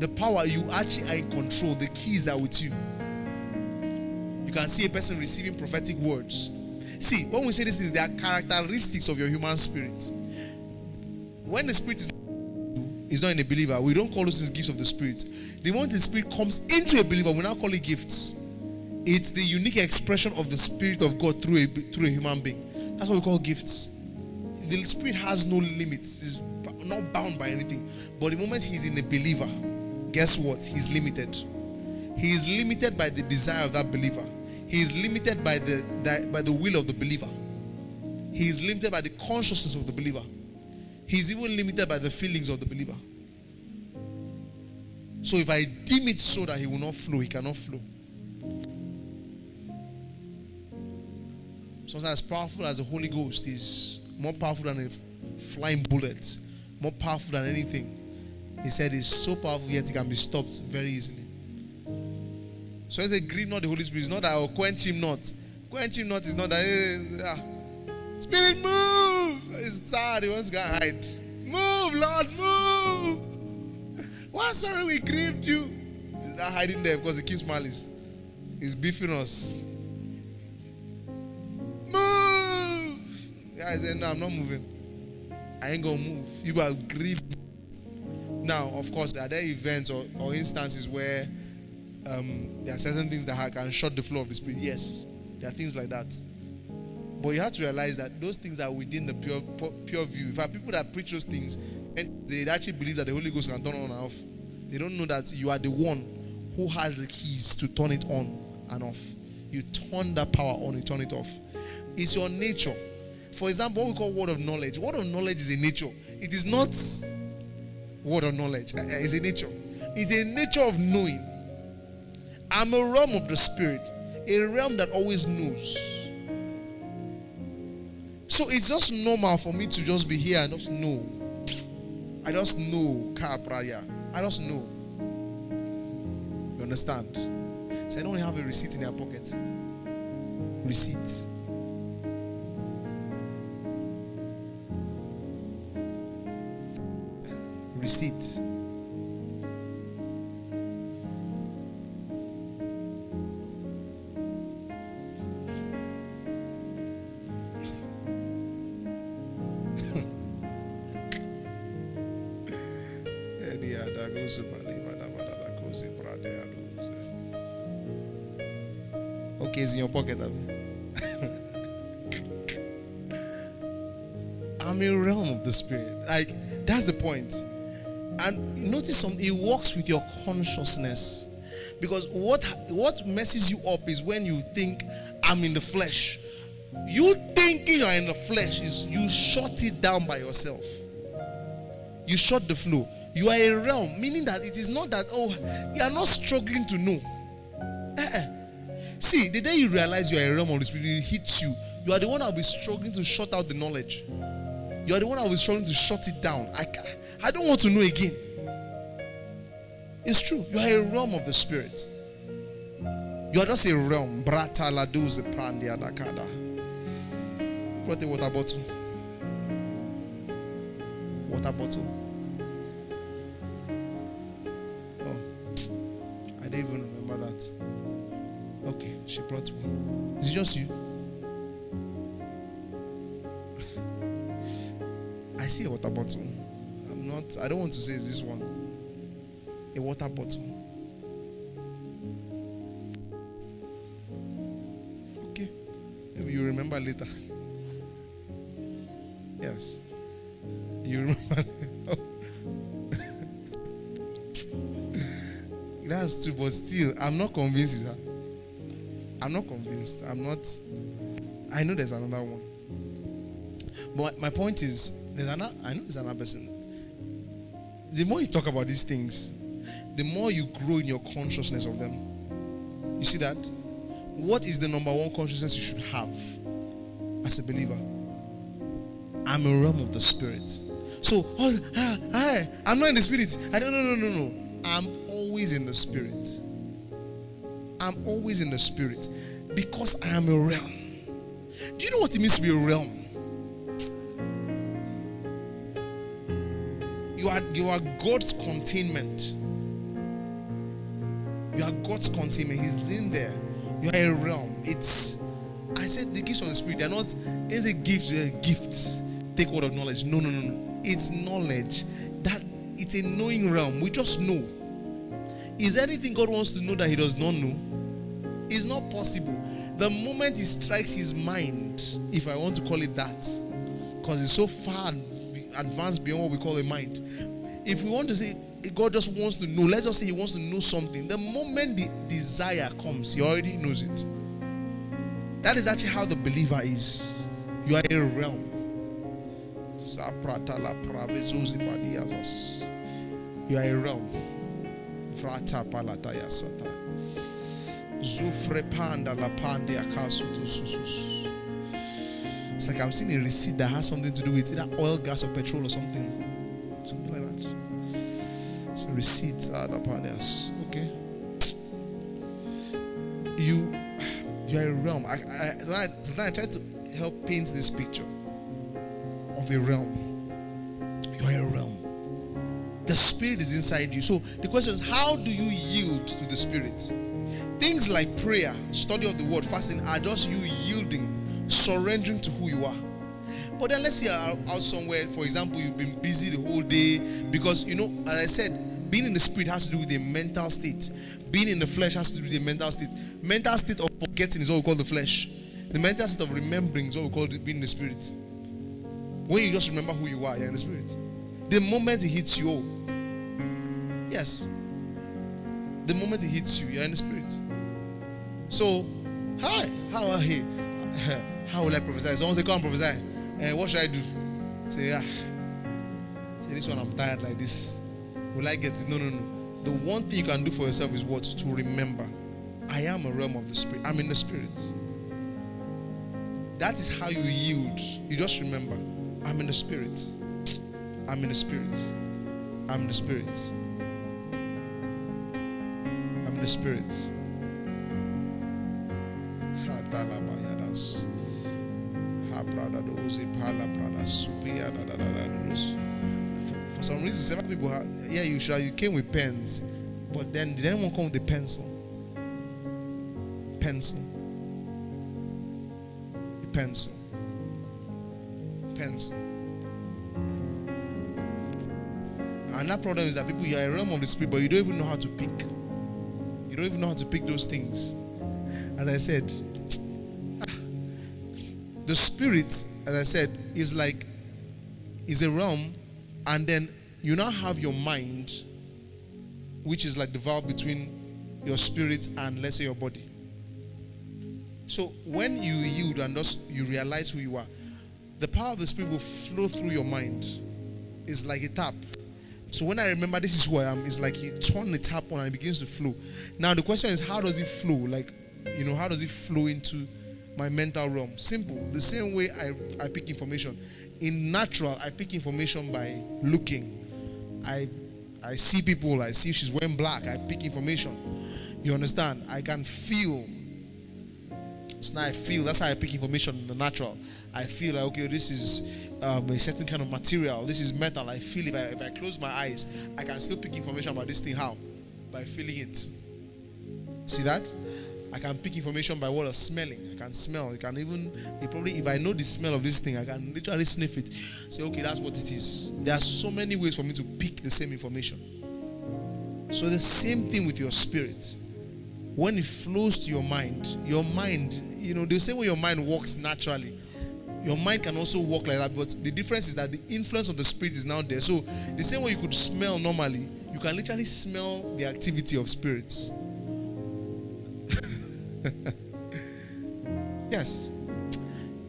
The power, you actually are in control. The keys are with you. You can see a person receiving prophetic words. See, when we say these things, they are characteristics of your human spirit. When the spirit is is not in a believer, we don't call those things gifts of the spirit. The moment the spirit comes into a believer, we now call it gifts. It's the unique expression of the spirit of God through a through a human being. That's what we call gifts. The spirit has no limits. It's not bound by anything. But the moment he's in a believer, guess what? He's limited. He is limited by the desire of that believer. He is limited by the by the will of the believer. He is limited by the consciousness of the believer. He's even limited by the feelings of the believer. So if I deem it so that he will not flow, he cannot flow. Something as powerful as the Holy Ghost is more powerful than a flying bullet, more powerful than anything. He said it's so powerful yet it can be stopped very easily. So it's a grieve not the Holy Spirit. It's not that I'll quench him not. Quench him not is not that. eh, ah. Spirit, move! He's tired. He wants to go hide. Move, Lord, move! Why sorry we grieved you? He's not hiding there because he keeps malice. He's beefing us. Move! Guy said, No, I'm not moving. I ain't gonna move. You are grieved. Now, of course, are there events or, or instances where um, there are certain things that can shut the flow of the spirit? Yes, there are things like that. But you have to realize that those things are within the pure pure view. In fact, people that preach those things, and they actually believe that the Holy Ghost can turn on and off. They don't know that you are the one who has the keys to turn it on and off. You turn that power on, you turn it off. It's your nature. For example, what we call word of knowledge. Word of knowledge is a nature. It is not word of knowledge. Uh, It's a nature. It's a nature of knowing. I'm a realm of the spirit, a realm that always knows. So it's just normal for me to just be here and just know. I just know, Kapraya. I just know. You understand? So I don't have a receipt in your pocket. Receipt. Receipt. Pocket. [LAUGHS] I'm a realm of the spirit. Like that's the point. And notice something. It works with your consciousness, because what what messes you up is when you think I'm in the flesh. You thinking you're in the flesh is you shut it down by yourself. You shut the flow. You are a realm, meaning that it is not that oh you are not struggling to know. Eh-eh. See, the day you realize you are a realm of the spirit, it hits you. You are the one that will be struggling to shut out the knowledge. You are the one that will be struggling to shut it down. I, I don't want to know again. It's true. You are a realm of the spirit. You are just a realm. Brata laduze prandia dakada. Brought a water bottle. water bottle. Oh, I didn't even remember that. Okay, she brought one. Is it just you? [LAUGHS] I see a water bottle. I'm not, I don't want to say it's this one. A water bottle. Okay. Maybe you remember later. [LAUGHS] Yes. You remember? [LAUGHS] That's true, but still, I'm not convinced. That. I'm not convinced. I'm not. I know there's another one. But my point is, there's another. I know there's another person. The more you talk about these things, the more you grow in your consciousness of them. You see that? What is the number one consciousness you should have as a believer? I'm a realm of the spirit. So, oh, ah, ah, I'm not in the spirit. I don't know, no, no, no. I'm always in the spirit. I'm always in the spirit because I am a realm. Do you know what it means to be a realm? You are you are God's containment. You are God's containment. He's in there. You are a realm. It's I said the gifts of the spirit, they're not it's a gift, they're gifts. Take word of knowledge. No, no, no, no. It's knowledge. That it's a knowing realm. We just know. Is there anything God wants to know that He does not know? It's not possible. The moment He strikes His mind, if I want to call it that, because it's so far advanced beyond what we call a mind. If we want to say God just wants to know, let's just say He wants to know something. The moment the desire comes, He already knows it. That is actually how the believer is. You are a realm. You are a realm. Zufre panda la pande susus. It's like I'm seeing a receipt that has something to do with either oil, gas, or petrol or something. Something like that. It's a receipt. Uh, okay. You you are a realm. I, I, sometimes I try to help paint this picture of a realm. You are a realm. The spirit is inside you. So the question is, how do you yield to the spirit? Things like prayer, study of the word, fasting are just you yielding, surrendering to who you are. But then let's say out, out somewhere, for example, you've been busy the whole day because you know, as I said, being in the spirit has to do with a mental state. Being in the flesh has to do with a mental state. Mental state of forgetting is what we call the flesh. The mental state of remembering is what we call being in the spirit. When you just remember who you are, you're in the spirit. The moment it hits you, oh, yes. The moment it hits you, you're in the spirit. So, hi, how are you? [LAUGHS] How will I prophesy? Someone say, Come prophesy. Uh, what should I do? Say, ah. Say, this one I'm tired like this. Will I get it? No, no, no. The one thing you can do for yourself is what? To remember. I am a realm of the spirit. I'm in the spirit. That is how you yield. You just remember. I'm in the spirit. I'm in the spirit. I'm in the spirit. I'm in the spirit. For some reason, several people have, yeah, you should you came with pens, but then did anyone come with a pencil? Pencil. A pencil. Pencil. And that problem is that people, you are a realm of the spirit, but you don't even know how to pick. You don't even know how to pick those things. As I said, the spirit, as I said, is like is a realm, and then you now have your mind, which is like the valve between your spirit and let's say your body. So when you yield and thus you realize who you are, the power of the spirit will flow through your mind. It's like a tap. So when I remember this is who I am, it's like you turn the tap on and it begins to flow. Now the question is, how does it flow? Like, you know, how does it flow into my mental realm? Simple. The same way I, I pick information. In natural, I pick information by looking. I I see people, I see she's wearing black, I pick information. You understand? I can feel So now I feel that's how I pick information in the natural. I feel like okay, this is um, a certain kind of material. This is metal. I feel if I if I close my eyes, I can still pick information about this thing. How? By feeling it. See that? I can pick information by what I'm smelling. I can smell. I can even probably if I know the smell of this thing, I can literally sniff it. Say, okay, that's what it is. There are so many ways for me to pick the same information. So the same thing with your spirit. When it flows to your mind, your mind, you know, the same way your mind works naturally, your mind can also work like that. But the difference is that the influence of the spirit is now there. So the same way you could smell normally, you can literally smell the activity of spirits. [LAUGHS] yes.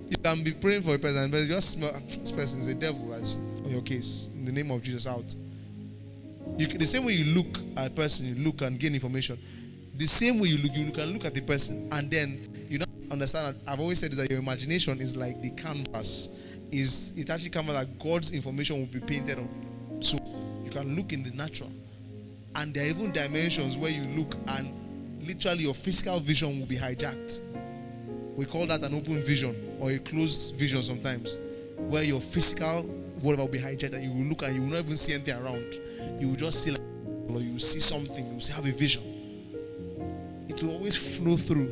You can be praying for a person, but just smell [TSK] this person is a devil as on your case. In the name of Jesus out. You, the same way you look at a person, you look and gain information. The same way you look, you can look at the person and then you know understand I've always said that your imagination is like the canvas. Is it actually canvas that God's information will be painted on. So you can look in the natural. And there are even dimensions where you look and literally your physical vision will be hijacked. We call that an open vision or a closed vision sometimes, where your physical whatever will be hijacked and you will look and you will not even see anything around. You will just see like, or you will see something, you will have a vision. It will always flow through.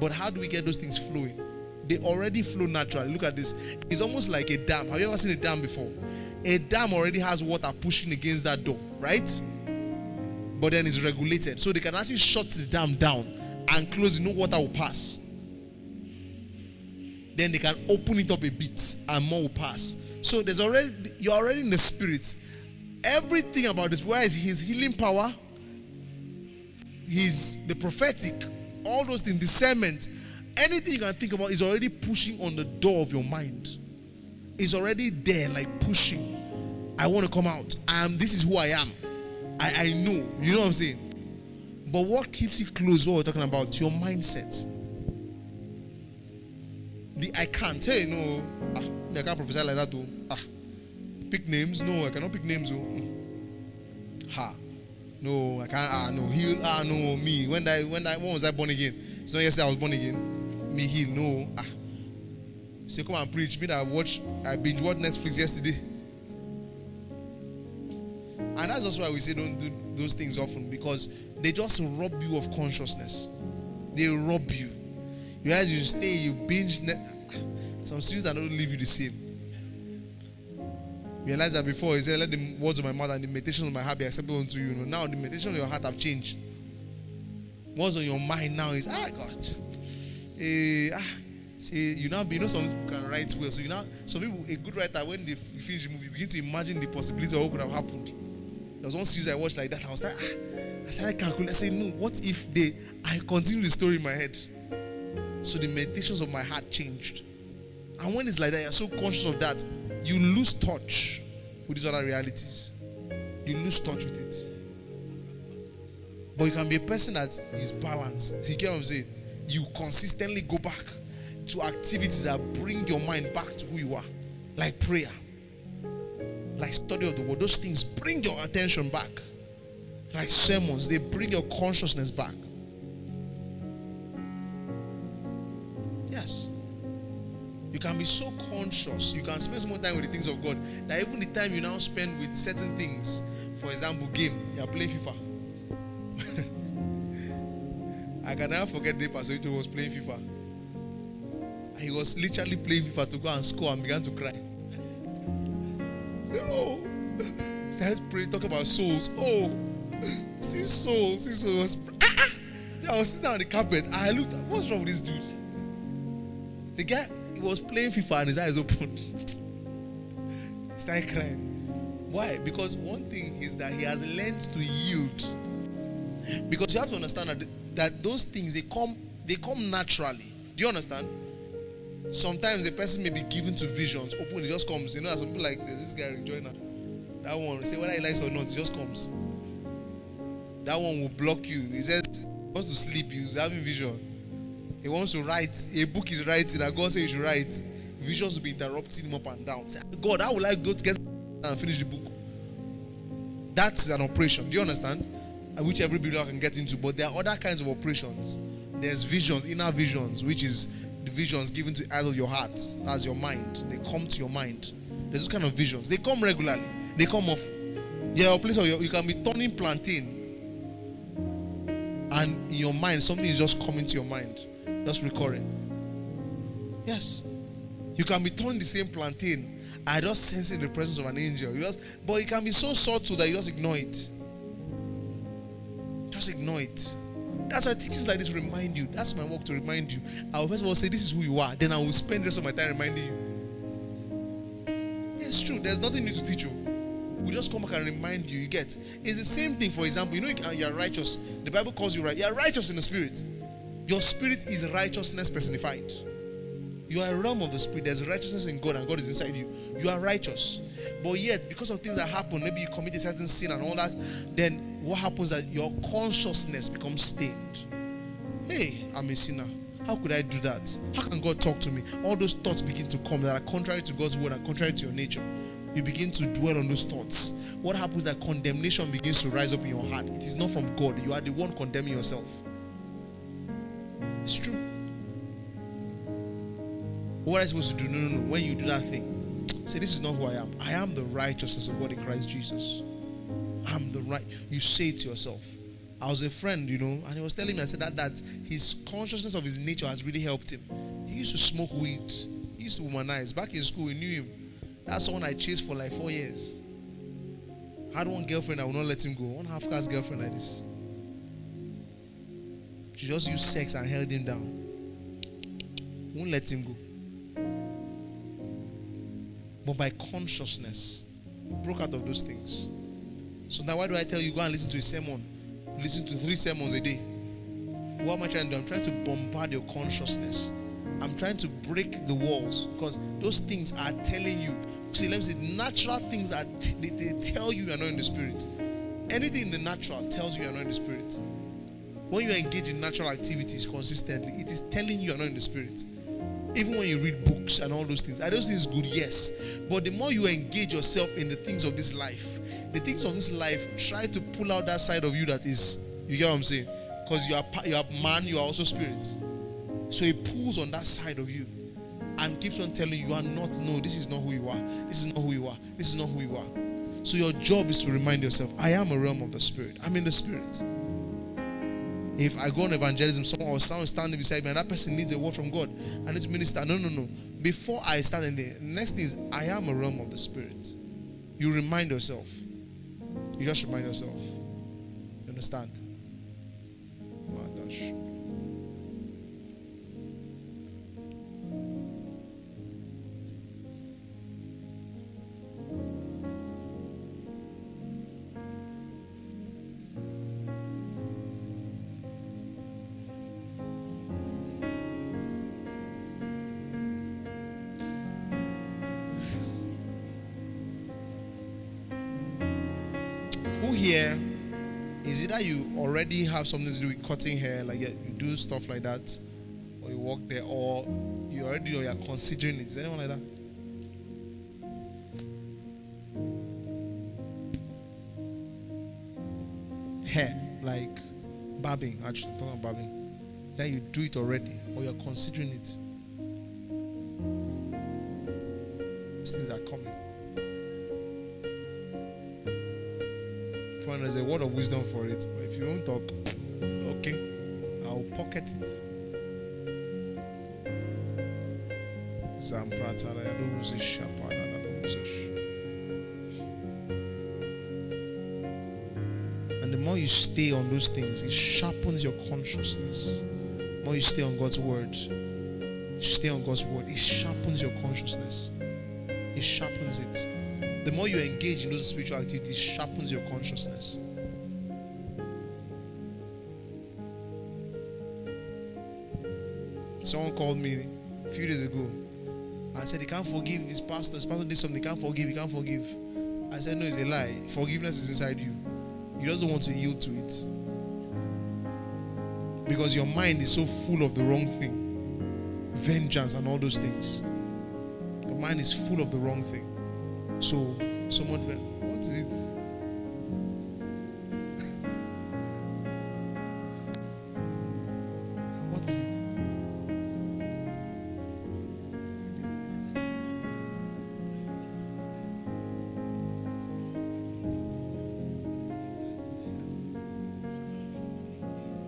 But how do we get those things flowing? They already flow naturally. Look at this. It's almost like a dam. Have you ever seen a dam before? A dam already has water pushing against that door, right? But then it's regulated. So they can actually shut the dam down and close. No water will pass. Then they can open it up a bit and more will pass. So there's already you're already in the spirit. Everything about this, where is his healing power, his the prophetic, all those things, discernment, anything you can think about is already pushing on the door of your mind. Is already there, like pushing. I want to come out. Um, this is who I am. I, I know. You know what I'm saying? But what keeps you close? What we're talking about? Your mindset. The I can't. Hey, no. Ah, I can't prophesy like that. Though. Ah, pick names. No, I cannot pick names. Oh. Ha. No, I can't. Ah, no. Heal. Ah, no. Me. When I when I when was I born again? It's not yesterday I was born again. Me heal. No. Ah. Say come and preach. Me that I watch. I binge watch Netflix yesterday. And that's just why we say don't do those things often because they just rob you of consciousness. They rob you. You realize you stay, you binge. Some series that don't leave you the same. Realize that before he said, Let the words of my mouth and the meditation of my heart be acceptable unto you. you know, now the meditation of your heart have changed. What's on your mind now is ah God. Eh, ah, see, you now you know some people can write well. So you know some people a good writer when they finish the movie begin to imagine the possibilities of what could have happened. There was one series I watched like that. I was like, ah, I started calculating. I said, no, what if they I continue the story in my head? So the meditations of my heart changed. And when it's like that, you're so conscious of that, you lose touch with these other realities. You lose touch with it. But you can be a person that is balanced. You get what I'm saying? You consistently go back to activities that bring your mind back to who you are, like prayer, like study of the word. Those things bring your attention back, like sermons, they bring your consciousness back. Yes. You can be so conscious. You can spend more time with the things of God that even the time you now spend with certain things, for example, game, you are playing FIFA. [LAUGHS] I can never forget the Pastor Ito was playing FIFA. He was literally playing FIFA to go and score and began to cry. Started pray, talk about souls. Oh, see souls, see souls. Ah, ah. I was sitting on the carpet. I looked. What's wrong with this dude? The guy he was playing FIFA and his eyes opened. [LAUGHS] He started crying. Why? Because one thing is that he has learned to yield. Because you have to understand that, that those things they come they come naturally. Do you understand? Sometimes a person may be given to visions, open, it just comes. You know, some people like this guy Joyner. That one, say whether he likes or not, it just comes. That one will block you. He says he wants to sleep, he's having vision. He wants to write. A book is writing, and God says you should write. Visions will be interrupting him up and down. Say, God, how will I go to get and finish the book? That's an operation. Do you understand? Uh, which every believer can get into. But there are other kinds of operations There's visions, inner visions, which is the visions given to out of your heart. That's your mind. They come to your mind. There's those kind of visions. They come regularly. They come off. Yeah, your place or you can be turning plantain, and in your mind something is just coming to your mind, just recurring. Yes, you can be turning the same plantain. I just sensing the presence of an angel. You just, but it can be so subtle that you just ignore it. Just ignore it. That's why teachings like this remind you. That's my work to remind you. I will first of all say, This is who you are. Then I will spend the rest of my time reminding you. It's true. There's nothing new to teach you. We just come back and remind you. You get. It's the same thing. For example, you know you are righteous. The Bible calls you right. You are righteous in the spirit. Your spirit is righteousness personified. You are a realm of the spirit. There's righteousness in God, and God is inside you. You are righteous. But yet, because of things that happen, maybe you commit a certain sin and all that, then what happens is that your consciousness becomes stained. Hey, I'm a sinner. How could I do that? How can God talk to me? All those thoughts begin to come that are contrary to God's word and contrary to your nature. You begin to dwell on those thoughts. What happens that condemnation begins to rise up in your heart? It is not from God. You are the one condemning yourself. It's true. What am I supposed to do? No, no, no. When you do that thing, say, This is not who I am. I am the righteousness of God in Christ Jesus. I'm the right. You say it to yourself. I was a friend, you know, and he was telling me, I said that that his consciousness of his nature has really helped him. He used to smoke weed. He used to womanize. Back in school, we knew him. That's someone I chased for like four years. Had one girlfriend, I would not let him go. One half caste girlfriend like this. She just used sex and held him down. Won't let him go. But by consciousness, broke out of those things. So now why do I tell you go and listen to a sermon? Listen to three sermons a day. What am I trying to do? I'm trying to bombard your consciousness. I'm trying to break the walls because those things are telling you. See, let me say, natural things are t- they, they tell you you're not in the spirit. Anything in the natural tells you you're not in the spirit. When you engage in natural activities consistently, it is telling you you're not in the spirit. Even when you read books and all those things, are those things good? Yes. But the more you engage yourself in the things of this life, the things of this life try to pull out that side of you that is, you get what I'm saying? Because you are you are man, you are also spirit. So he pulls on that side of you and keeps on telling you, you are not, no, this is not who you are. This is not who you are. This is not who you are. So your job is to remind yourself, I am a realm of the spirit. I'm in the spirit. If I go on evangelism, someone or someone standing beside me and that person needs a word from God and it's minister. No, no, no. Before I start in the next thing is I am a realm of the spirit. You remind yourself. You just remind yourself. You understand? Oh, gosh. You already have something to do with cutting hair, like you do stuff like that, or you work there, or you already or you're considering it. Is anyone like that? Hair, like barbing, actually, talking about barbing. That you do it already, or you're considering it. These things are coming. Fine, there's a word of wisdom for it. But if you don't talk, okay, I'll pocket it. And the more you stay on those things, it sharpens your consciousness. The more you stay on God's word, you stay on God's word, it sharpens your consciousness. It sharpens it the more you engage in those spiritual activities, sharpens your consciousness. Someone called me a few days ago. I said he can't forgive his pastor. His pastor did something, he can't forgive, he can't forgive. I said, No, it's a lie. Forgiveness is inside you. He doesn't want to yield to it. Because your mind is so full of the wrong thing. Vengeance and all those things. Your mind is full of the wrong thing. So someone went, What is it? [LAUGHS] what is it?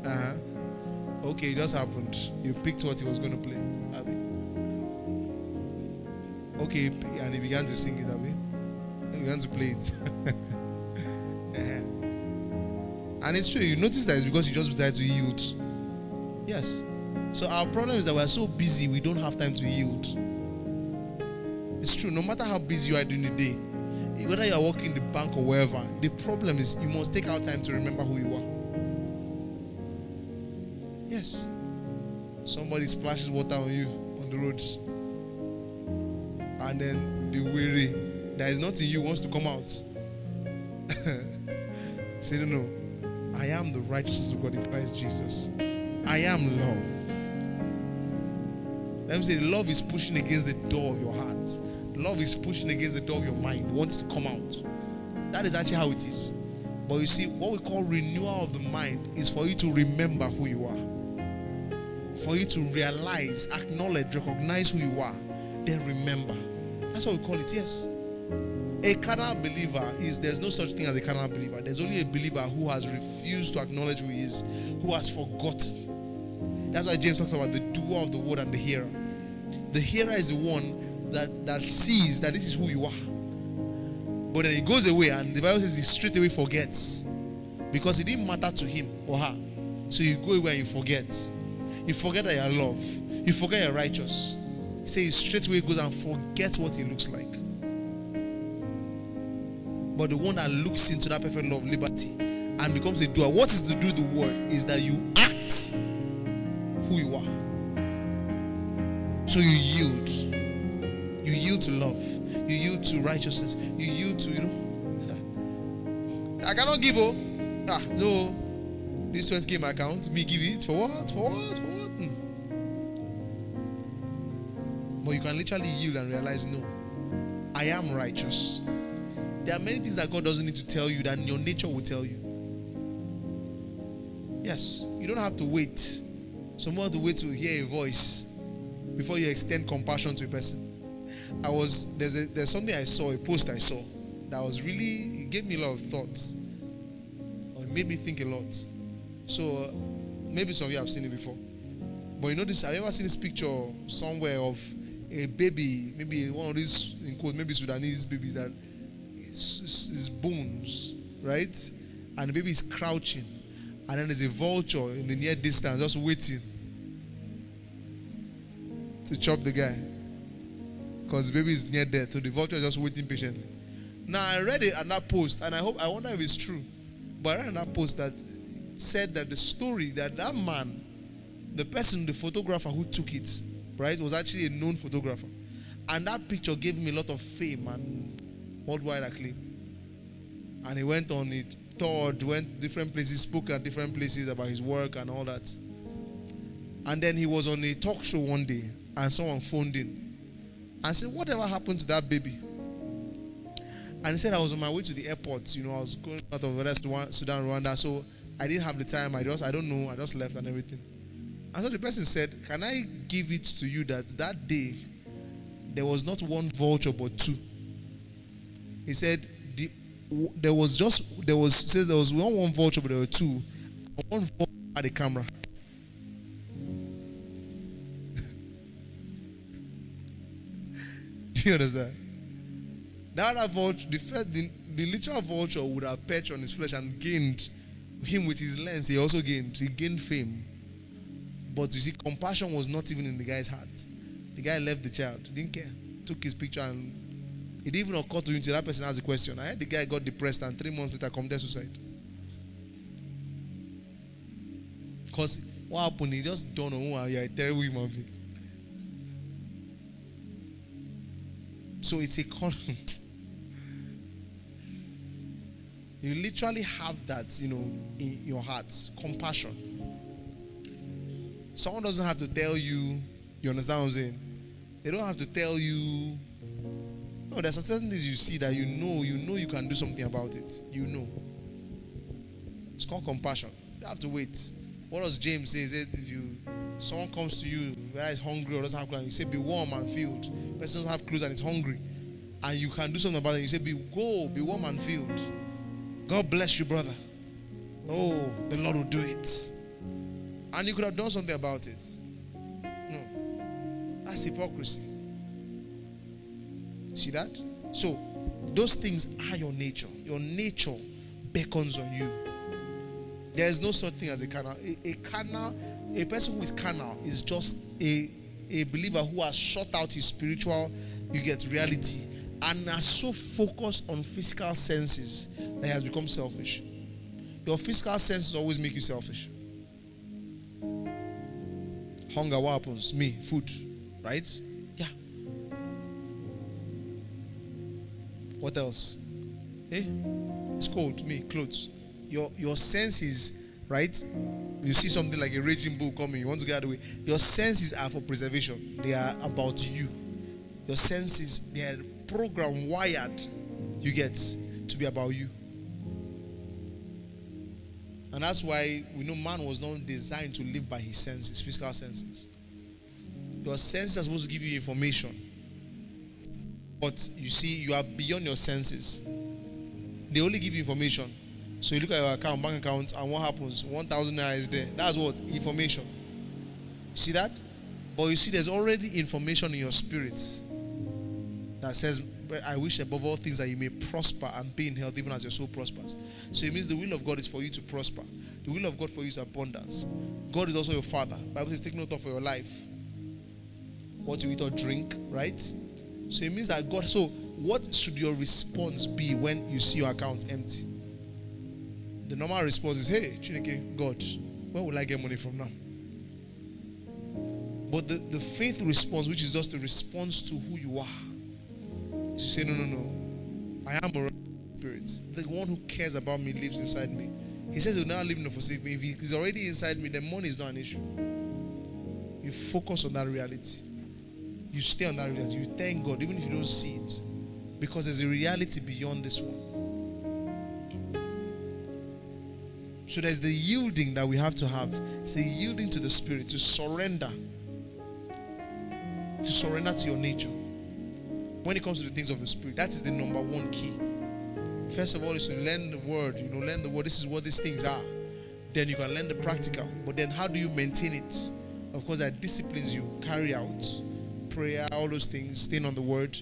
Uh-huh. Okay, it just happened. You picked what he was going to play. Okay, and he began to sing it, Abby. He began to play it. uh-huh. [LAUGHS] And it's true. You notice that it's because you just decided to yield. Yes. So our problem is that we are so busy we don't have time to yield. It's true. No matter how busy you are during the day, whether you are working in the bank or wherever, the problem is you must take out time to remember who you are. Yes. Somebody splashes water on you on the roads. And then there is nothing you wants to come out. [LAUGHS] Say, no, no. I am the righteousness of God in Christ Jesus. I am love. Let me say, love is pushing against the door of your heart. Love is pushing against the door of your mind, wants to come out. That is actually how it is. But you see, what we call renewal of the mind is for you to remember who you are, for you to realize, acknowledge, recognize who you are, then remember. That's what we call it, yes. A carnal believer is there's no such thing as a carnal believer. There's only a believer who has refused to acknowledge who he is, who has forgotten. That's why James talks about the doer of the word and the hearer. The hearer is the one that, that sees that this is who you are. But then he goes away, and the Bible says he straight away forgets. Because it didn't matter to him or her. So you go away and you forget. You forget that you're love. You forget you're righteous. Say he straight away goes and forgets what he looks like. But the one that looks into that perfect law of liberty and becomes a doer. What is to do the word? Is that you act who you are. So you yield. You yield to love. You yield to righteousness. You yield to, you know. [LAUGHS] I cannot give oh. Ah, no. This 20k my account. Me give it. For what? For what? For what? Hmm. But you can literally yield and realize, no, I am righteous. There are many things that God doesn't need to tell you that your nature will tell you. Yes, you don't have to wait. Someone to wait to hear a voice before you extend compassion to a person. I was there's a, there's something I saw, a post I saw that was really it gave me a lot of thoughts. Or it made me think a lot. So uh, maybe some of you have seen it before. But you know this, have you ever seen this picture somewhere of a baby, maybe one of these in quote, maybe Sudanese babies that is, is bones, right? And the baby is crouching. And then there's a vulture in the near distance just waiting to chop the guy. Because the baby is near death. So the vulture is just waiting patiently. Now I read it on that post, and I hope I wonder if it's true. But I read that post that said that the story that that man, the person, the photographer who took it, right, was actually a known photographer. And that picture gave him a lot of fame and worldwide acclaim. And he went on it, toured, went different places, spoke at different places about his work and all that. And then he was on a talk show one day, and someone phoned in and said, Whatever happened to that baby? And he said, I was on my way to the airport. You know, I was going out of West Sudan, Rwanda. So I didn't have the time. I just, I don't know. I just left and everything. And so the person said, Can I give it to you that that day there was not one vulture but two? He said, the, there was just there was says there was one one vulture but there were two. One vulture had a camera. [LAUGHS] Do you understand? That vulture, the first, the, the literal vulture would have perched on his flesh and gained him with his lens. He also gained, he gained fame. But you see, compassion was not even in the guy's heart. The guy left the child, didn't care, took his picture, and it even occurred to him until that person asked a question. I heard the guy got depressed and three months later committed suicide. Because what happened? He just don't know you're a terrible human being. So it's a con. [LAUGHS] you literally have that, you know, in your heart. Compassion. Someone doesn't have to tell you, you understand what I'm saying? They don't have to tell you. No, there's certain things you see that you know, you know you can do something about it. You know. It's called compassion. You have to wait. What does James say? Is it if you someone comes to you whether is hungry or doesn't have clothes, you say be warm and filled. Person doesn't have clothes and it's hungry. And you can do something about it. You say, be go, be warm and filled. God bless you, brother. Oh, the Lord will do it. And you could have done something about it. No. That's hypocrisy. See that? So, those things are your nature. Your nature beckons on you. There is no such thing as a carnal. A, a carnal, a person who is carnal is just a, a believer who has shut out his spiritual, you get reality, and are so focused on physical senses that he has become selfish. Your physical senses always make you selfish. Hunger, what happens? Me, food, right? What else? Eh? It's cold. Me, clothes. Your your senses, right? You see something like a raging bull coming, you want to get out of the way. Your senses are for preservation. They are about you. Your senses, they are program wired. You get to be about you. And that's why we know man was not designed to live by his senses, physical senses. Your senses are supposed to give you information. But you see, you are beyond your senses. They only give you information. So you look at your account, bank account, and what happens? 1,000 naira is there. That's what? Information. See that? But you see, there's already information in your spirit that says, I wish above all things that you may prosper and be in health, even as your soul prospers. So it means the will of God is for you to prosper. The will of God for you is abundance. God is also your father. Bible says, take note of your life. What you eat or drink, right? So it means that God. So what should your response be when you see your account empty? The normal response is, Hey, Chineke, God, where will I get money from now? But the, the faith response, which is just a response to who you are, is to say, No, no, no. I am a spirit. The one who cares about me lives inside me. He says he'll never leave nor forsake me. If he's already inside me, then money is not an issue. You focus on that reality. You stay on that reality. You thank God, even if you don't see it. Because there's a reality beyond this one. So there's the yielding that we have to have. It's a yielding to the Spirit, to surrender. To surrender to your nature. When it comes to the things of the Spirit, that is the number one key. First of all, is to learn the word. You know, learn the word. This is what these things are. Then you can learn the practical. But then how do you maintain it? Of course, there are disciplines you carry out. Prayer, all those things, staying on the word.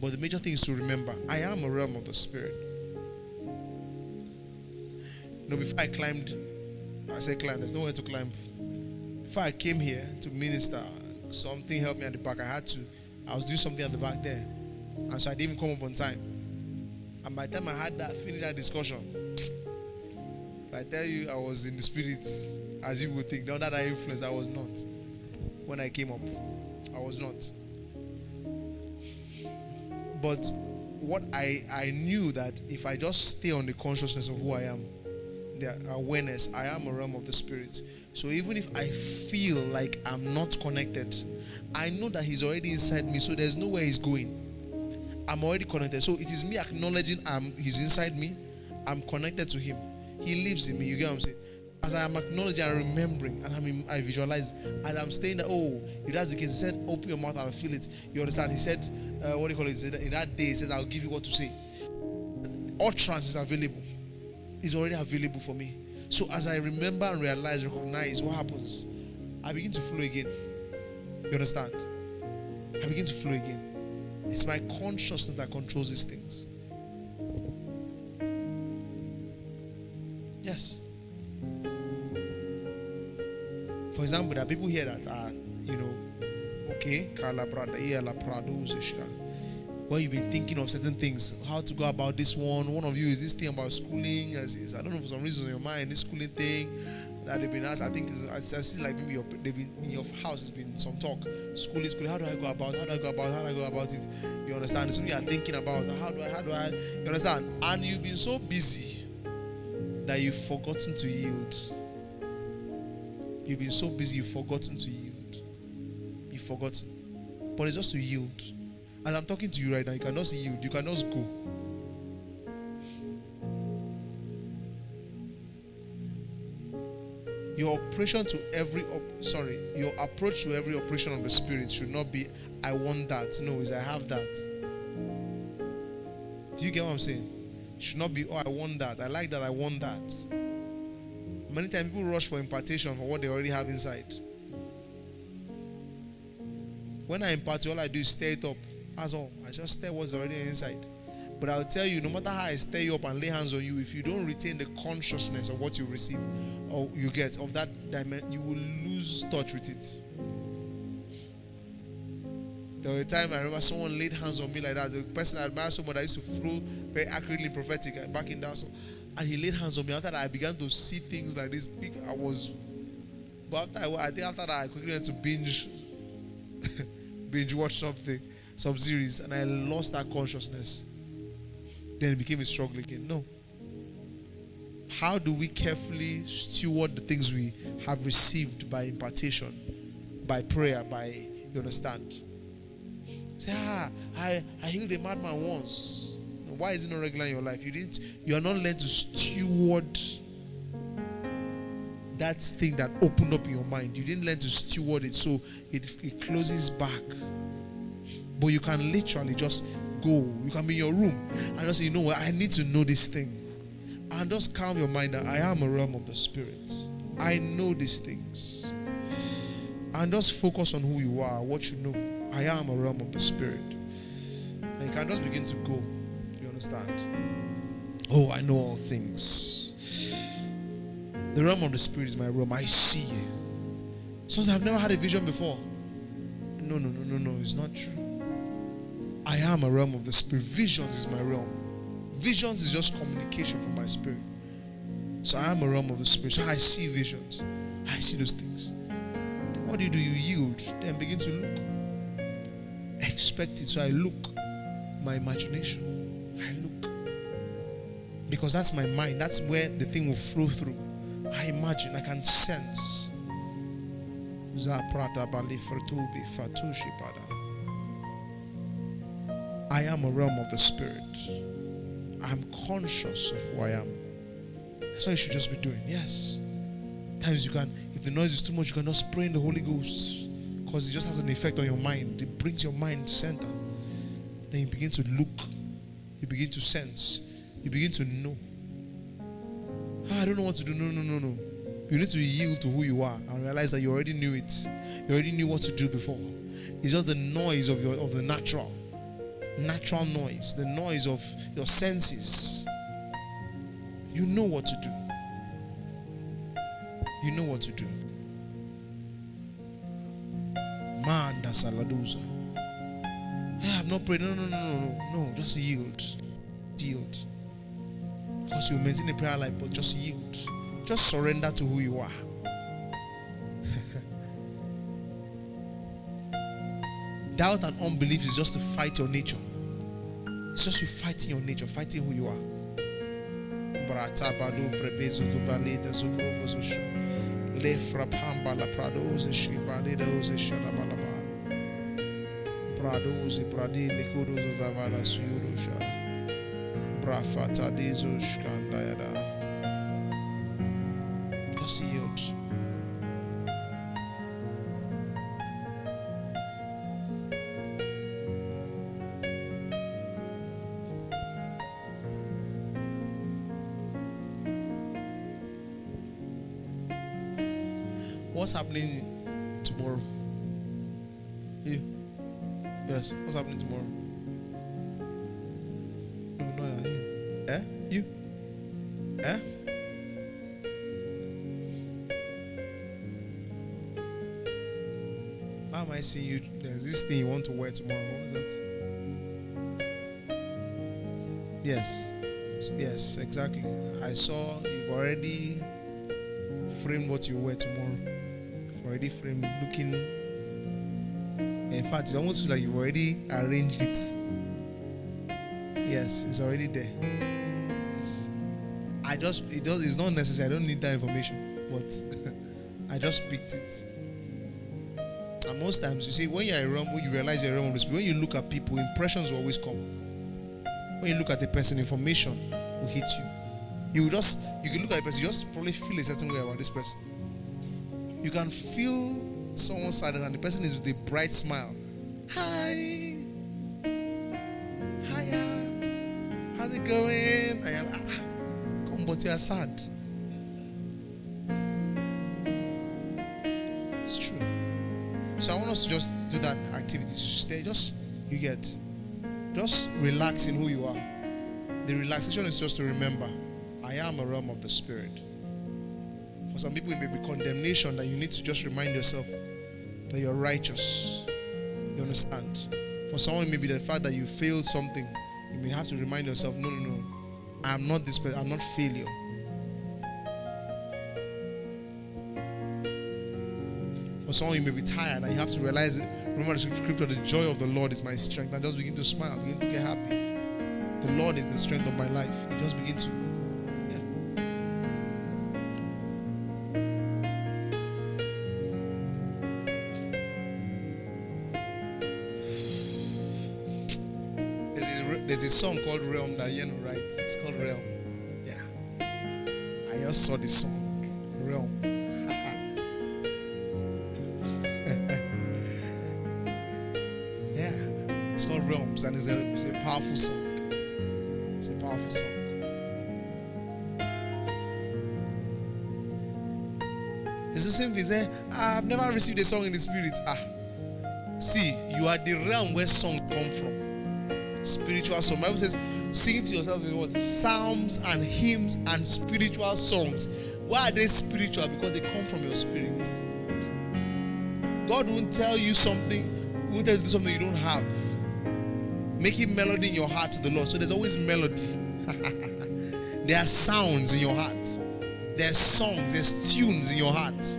But the major thing is to remember, I am a realm of the Spirit. You know, before I climbed, I said climb, there's nowhere to climb. Before I came here to minister, something helped me at the back. I had to, I was doing something at the back there. And so I didn't even come up on time. And by the time I had that, finished that discussion, I tell you I was in the spirit, as you would think, under that I influence, I was not. When I came up, I was not. But what I, I knew that if I just stay on the consciousness of who I am, the awareness, I am a realm of the spirit. So even if I feel like I'm not connected, I know that He's already inside me, so there's nowhere He's going. I'm already connected. So it is me acknowledging I'm He's inside me. I'm connected to Him. He lives in me. You get what I'm saying? As I am acknowledging and remembering, and I mean, I visualize as I'm staying there. Oh, if that's the case, He said, "Open your mouth and feel it." You understand? He said, uh, "What do you call it?" Said, in that day, He says, "I'll give you what to say." Utterance is available. Is already available for me. So as I remember and realize, recognize what happens, I begin to flow again. You understand? I begin to flow again. It's my consciousness that controls these things. Yes. For example, there are people here that are, you know, okay. When you've been thinking of certain things, how to go about this one. One of you is this thing about schooling. I don't know for some reason in your mind, this schooling thing that they've been asked. I think I see like maybe your, been in your house has been some talk. Schooling, schooling. How do I go about? How do I go about? How do I go about it? You understand? It's something you are thinking about. How do I? How do I? You understand? And you've been so busy that you've forgotten to yield. You've been so busy, you've forgotten to yield. You've forgotten. But it's just to yield. As I'm talking to you right now, you cannot just yield. You cannot go. Your operation to every op- sorry, your approach to every operation of the spirit should not be I want that. No, is I have that. Do you get what I'm saying? It should not be oh I want that. I like that. I want that. Many times people rush for impartation for what they already have inside. When I impart, all I do is stir it up. That's all. I just stir what's already inside. But I'll tell you, no matter how I stir you up and lay hands on you, if you don't retain the consciousness of what you receive or you get of that dimension, you will lose touch with it. There was a time I remember someone laid hands on me like that. The person I admire so much, I used to flow very accurately prophetic uh, back in that. And he laid hands on me. After that, I began to see things like this. Big, I was, but after I, I think after that, I quickly went to binge, [LAUGHS] binge watch something, some series, and I lost that consciousness. Then it became a struggle again. No. How do we carefully steward the things we have received by impartation, by prayer, by you understand? Say, ah, I, I healed a madman once. Why is it not regular in your life? You didn't you are not learned to steward that thing that opened up in your mind. You didn't learn to steward it, so it, it closes back. But you can literally just go. You can be in your room and just say, you know what, I need to know this thing. And just calm your mind that I am a realm of the spirit. I know these things. And just focus on who you are, what you know. I am a realm of the spirit. And you can just begin to go. Understand? Oh, I know all things. The realm of the spirit is my realm. I see you. Sometimes I've never had a vision before. No, no, no, no, no. It's not true. I am a realm of the spirit. Visions is my realm. Visions is just communication from my spirit. So I am a realm of the spirit. So I see visions. I see those things. Then what do you do? You yield. Then begin to look. Expect it. So I look. My imagination. I. Because that's my mind. That's where the thing will flow through. I imagine. I can sense. I am a realm of the spirit. I'm conscious of who I am. That's what you should just be doing. Yes. Times you can, if the noise is too much, you can just pray in the Holy Ghost. Because it just has an effect on your mind. It brings your mind to center. Then you begin to look. You begin to sense. You begin to know. Ah, I don't know what to do. No, no, no, no. You need to yield to who you are and realize that you already knew it. You already knew what to do before. It's just the noise of your of the natural natural noise, the noise of your senses. You know what to do. You know what to do. Manda saladuza. I have not prayed. No, no, no, no, no. No, just yield. Yield. Because you maintain a prayer life, but just yield. Just surrender to who you are. [LAUGHS] Doubt and unbelief is just to fight your nature. It's just you fighting your nature, fighting who you are. Shkandayada. Just yield. What's happening I seeing you? There's this thing you want to wear tomorrow. What is that? Yes. Yes, exactly. I saw you've already framed what you wear tomorrow. You've already framed looking. In fact, it almost feels like you've already arranged it. Yes, it's already there. Yes. I just it does it's not necessary. I don't need that information, but [LAUGHS] I just picked it. Most times, you see, when you're a realm, when you realize you're a realm of the spirit, when you look at people, impressions will always come. When you look at a person, information will hit you. You will just, you can look at a person, you just probably feel a certain way about this person. You can feel someone's sadness, and the person is with a bright smile. Hi. Hiya. How's it going? You're like, ah, come, but you're sad. To just do that activity. Stay, just you get, just relax in who you are. The relaxation is just to remember, I am a realm of the spirit. For some people, it may be condemnation that you need to just remind yourself that you're righteous. You understand? For someone, it may be the fact that you failed something. You may have to remind yourself, no, no, no. I'm not this person. I'm not failure. For someone, you may be tired and you have to realize it. Remember the scripture, the joy of the Lord is my strength. And just begin to smile, begin to get happy. The Lord is the strength of my life. You just begin to yeah There's a song called Realm that Yeno writes. It's called Realm. Yeah. I just saw this song. Say, I've never received a song in the spirit. Ah. See, you are the realm where songs come from spiritual song. Bible says, sing to yourself in what? Psalms and hymns and spiritual songs. Why are they spiritual? Because they come from your spirit. God won't tell you something, won't tell you something you don't have. Making melody in your heart to the Lord. So there's always melody. [LAUGHS] there are sounds in your heart. There's songs, there's tunes in your heart.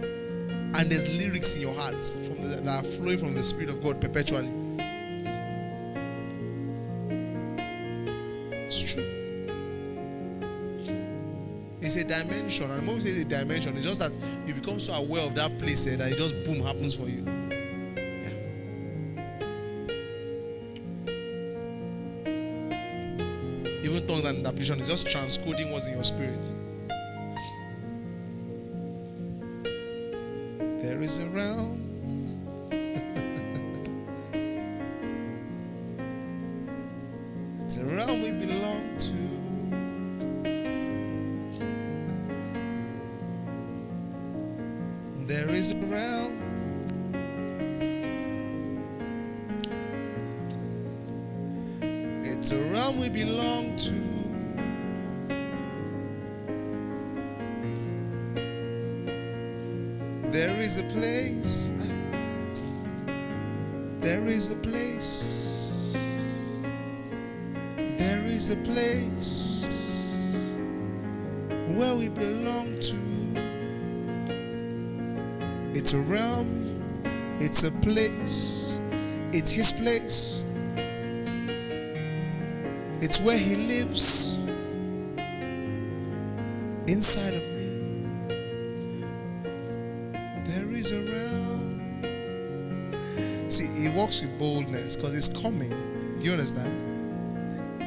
And there's lyrics in your heart from the, that are flowing from the Spirit of God perpetually. It's true. It's a dimension. And when we say it's a dimension, it's just that you become so aware of that place eh, that it just boom happens for you. Yeah. Even tongues and interpretation is just transcoding what's in your spirit. Is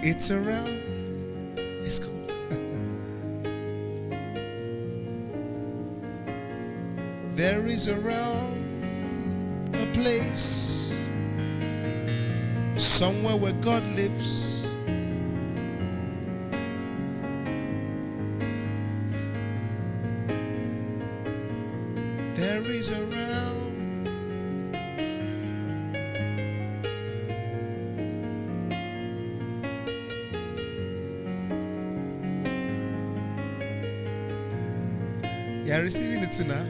It's a realm. It's coming. [LAUGHS] there is a realm, a place, somewhere where God lives. There is a You are receiving it tonight.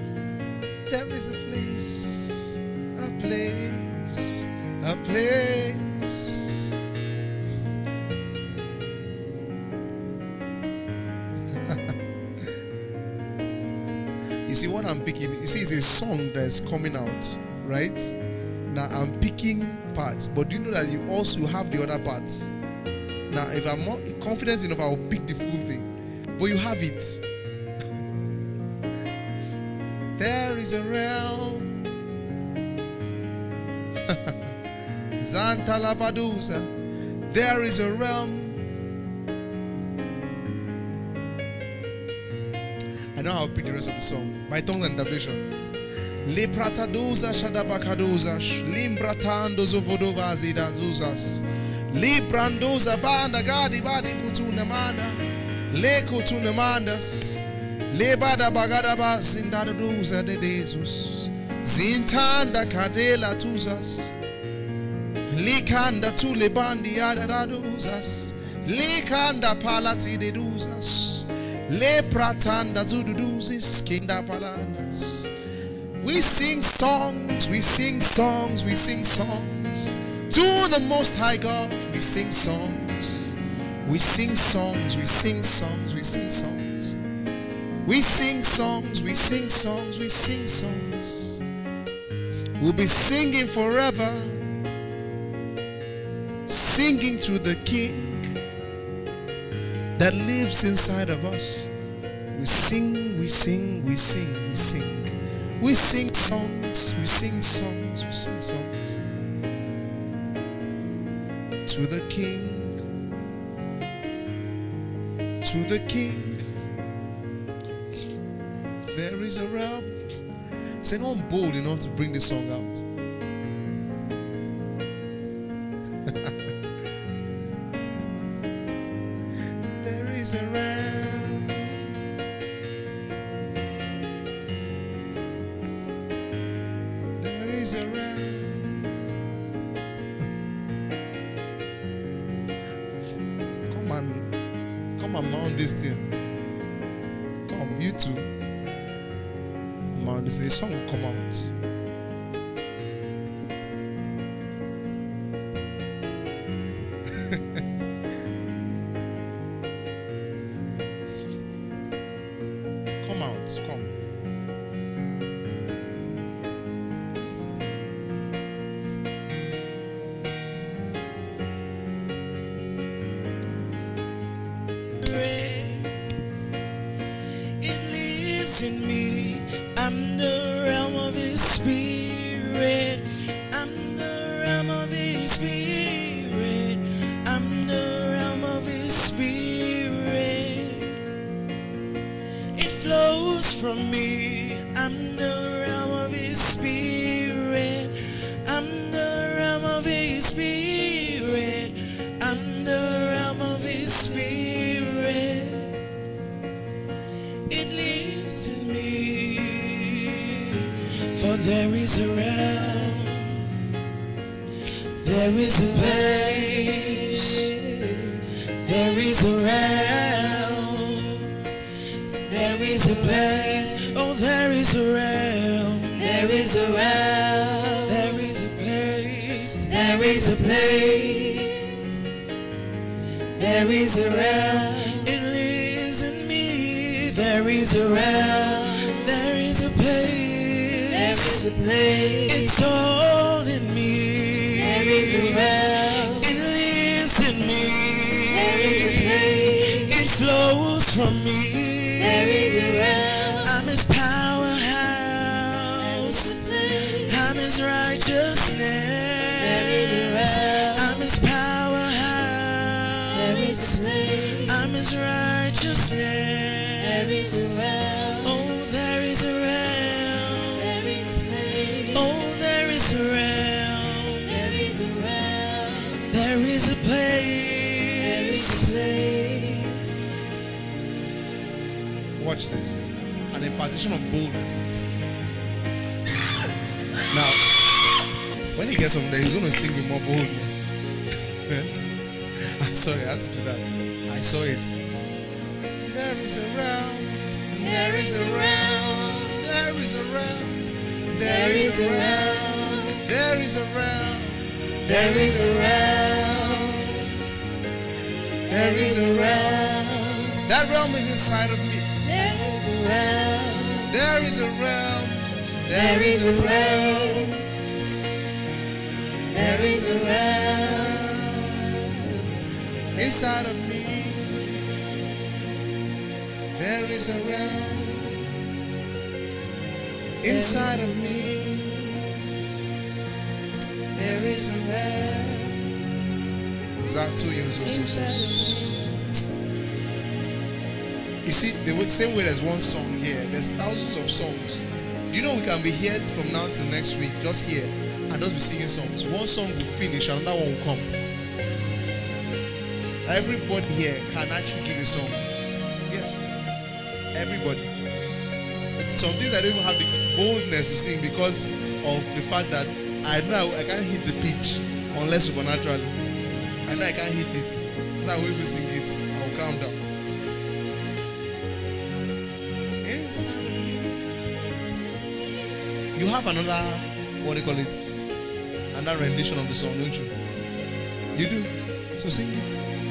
There is a place, a place, a place. [LAUGHS] you see what I'm picking? You see, it's a song that's coming out, right? Now I'm picking parts, but do you know that you also have the other parts? Now, if I'm not confident enough, I'll pick the full thing. But you have it. Is a realm. [LAUGHS] Zanta Zantalabadusa. There is a realm. I know to pick the rest of the song. My tongues and interpretation. Liprataduza shadabakaduza. Limbratando zovodova zidazuzas. Librandoza banda gadi badi putuna manda. Tunamandas. Lebada bagada ba zindada duza de Jesus. Zintanda kadela tuzas. Likanda tule bandi adadaduzas. Likanda palati deduzas. Le pratanda zududuzis kinda palanas. We sing songs, we sing songs, we sing songs. To the Most High God, we sing songs. We sing songs, we sing songs, we sing songs. We sing songs, we sing songs, we sing songs. We'll be singing forever, singing to the King that lives inside of us. We sing, we sing, we sing, we sing. We sing songs, we sing songs, we sing songs to the King, to the King. There is a realm. I'm bold enough to bring this song out. For there is a realm, there is a place, there is a realm, there is a place. Oh, there is a realm, there is a realm, there is a place, there is a place. There is a realm, it lives in me. There is a realm, is a place. It's all in me. There is a realm, it lives in me. There is a place, it flows from me. An of boldness. Now, when he gets up there, he's going to sing with more boldness. [LAUGHS] I'm sorry, I had to do that. I saw it. There is a realm. There is a realm. There is a realm. There is a realm. There is a realm. There is a realm. There is a realm. That realm is inside of me. There is a realm. There is a realm. There is a place, there is a realm. inside of me. There is a realm inside of me. There is a realm. Zato Yesus. You see, the same way there's one song here, there's thousands of songs. Do you know we can be here from now till next week, just here, and just be singing songs. One song will finish, and another one will come. Everybody here can actually give a song. Yes. Everybody. Some things I don't even have the boldness to sing because of the fact that I know I can't hit the pitch unless supernaturally. I know I can't hit it. So I will even sing it. I'll calm down. You have another, what do you call it? Another rendition of the song, don't you? You do. So sing it.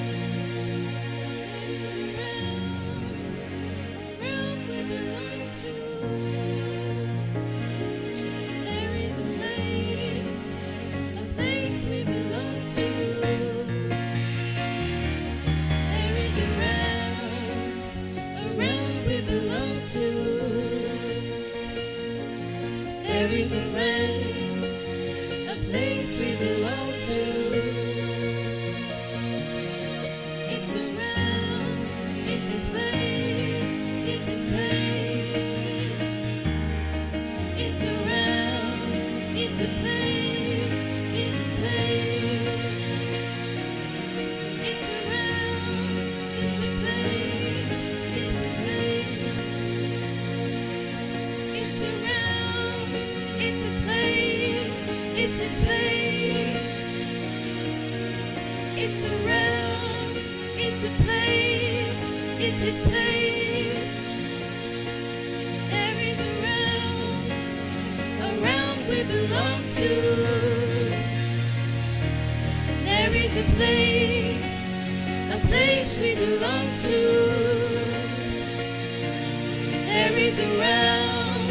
It's a realm, it's a place, it's His place. There is a realm, a realm we belong to. There is a place, a place we belong to. There is a realm,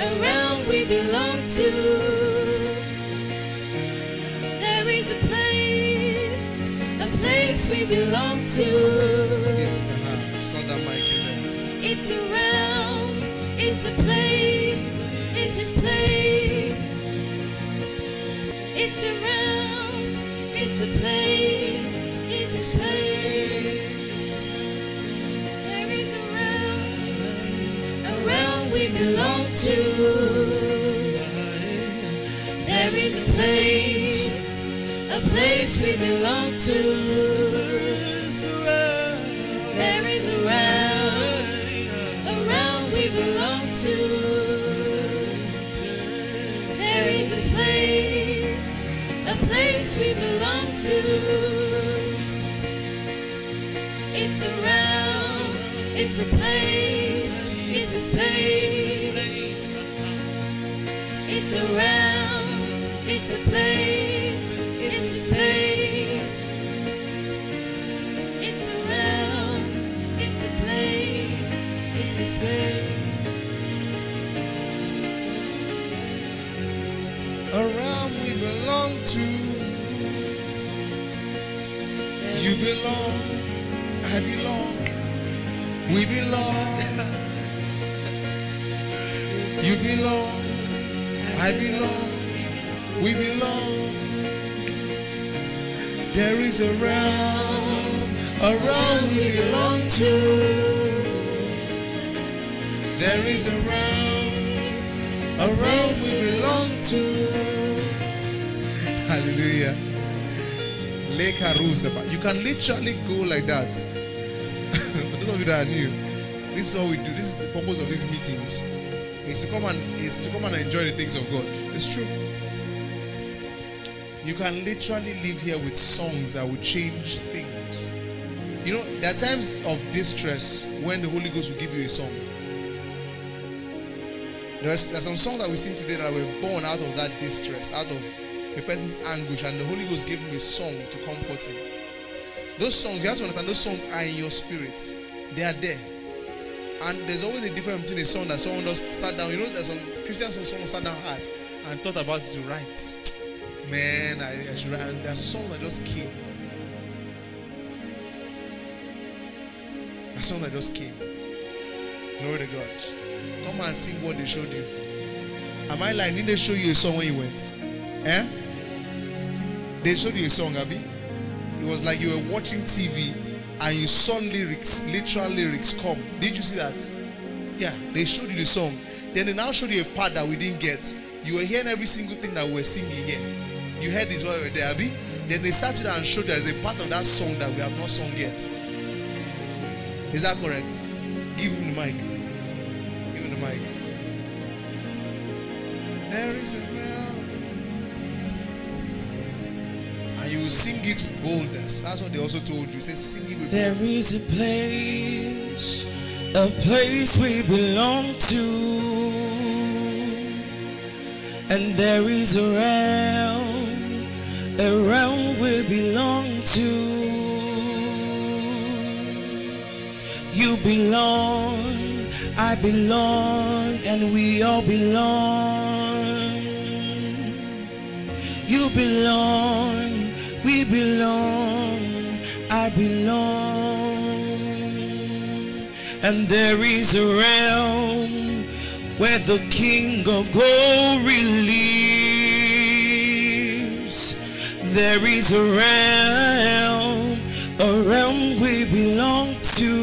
a realm we belong to. We belong to. Uh-huh. Slot that mic in there. It's a realm, it's a place, it's His place. It's a realm, it's a place, it's His place. There is a realm, a realm we belong to. There is a place, a place we belong to. It's There is a realm, a realm we belong to. There is a realm, a realm we belong to. [LAUGHS] Hallelujah. Lake. You can literally go like that. [LAUGHS] For those of you that are new, this is what we do. This is the purpose of these meetings. Is to come and is to come and enjoy the things of God. It's true. You can literally live here with songs that will change things. You know, there are times of distress when the Holy Ghost will give you a song. There's, there's some songs that we sing today that were born out of that distress, out of a person's anguish, and the Holy Ghost gave him a song to comfort him. Those songs, you have to understand, those songs are in your spirit. They are there. And there's always a difference between a song that someone just sat down. You know, there's some Christian songs someone sat down hard and thought about it to write. Man, I, I should that just came. There are songs that just came. Glory to God. Come and sing what they showed you. Am I lying? Didn't they show you a song when you went? Eh? They showed you a song, Abby. It was like you were watching TV and you saw lyrics, literal lyrics come. Did you see that? Yeah, they showed you the song. Then they now showed you a part that we didn't get. You were hearing every single thing that we were singing here. You heard this while you were there, Abby. Then they sat down and showed there is a part of that song that we have not sung yet. Is that correct? Give him the mic. Give him the mic. There is a realm. And you will sing it with boldness. That's what they also told you. Say, sing it with There is a place, a place we belong to. And there is a realm, a realm we belong to. You belong, I belong, and we all belong. You belong, we belong, I belong. And there is a realm where the King of glory lives. There is a realm, a realm we belong to.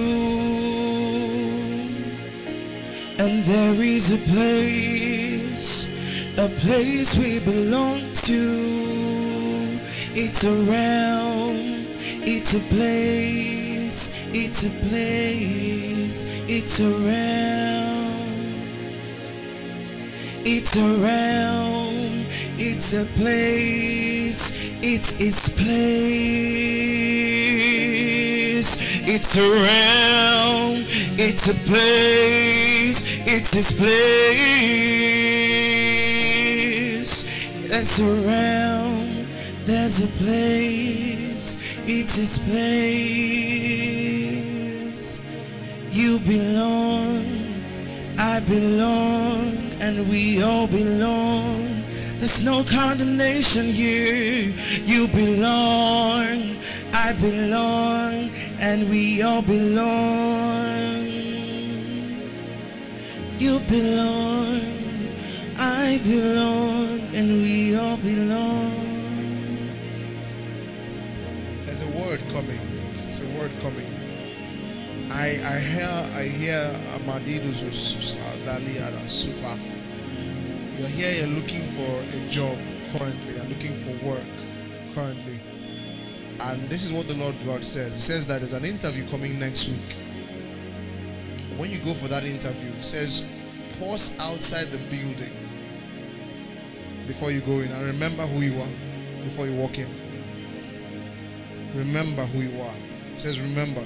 And there is a place, a place we belong to. It's a realm, it's a place, it's a place, it's a realm. It's a realm, it's a place, it is place. It's a realm, it's a place, it's this place. There's a realm, there's a place, it's this place. You belong, I belong, and we all belong. There's no condemnation here. You belong, I belong, and we all belong. You belong, I belong, and we all belong. There's a word coming. It's a word coming. I I hear I hear Amadidu super. You're here, you're looking for a job currently, you're looking for work currently. And this is what the Lord God says. He says that there's an interview coming next week. When you go for that interview, he says, pause outside the building before you go in and remember who you are before you walk in. Remember who you are. He says, remember.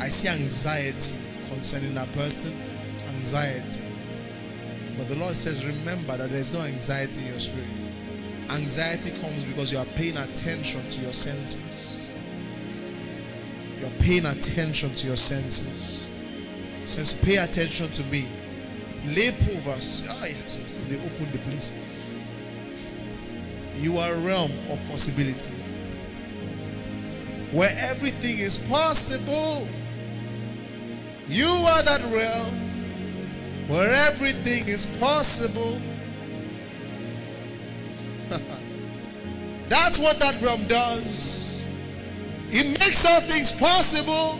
I see anxiety concerning that person. Anxiety. But the Lord says, remember that there's no anxiety in your spirit. Anxiety comes because you are paying attention to your senses. You're paying attention to your senses. It says, pay attention to me. Lay povers. Ah, yes, yes, they open the place. You are a realm of possibility where everything is possible. You are that realm where everything is possible. [LAUGHS] That's what that realm does. It makes all things possible.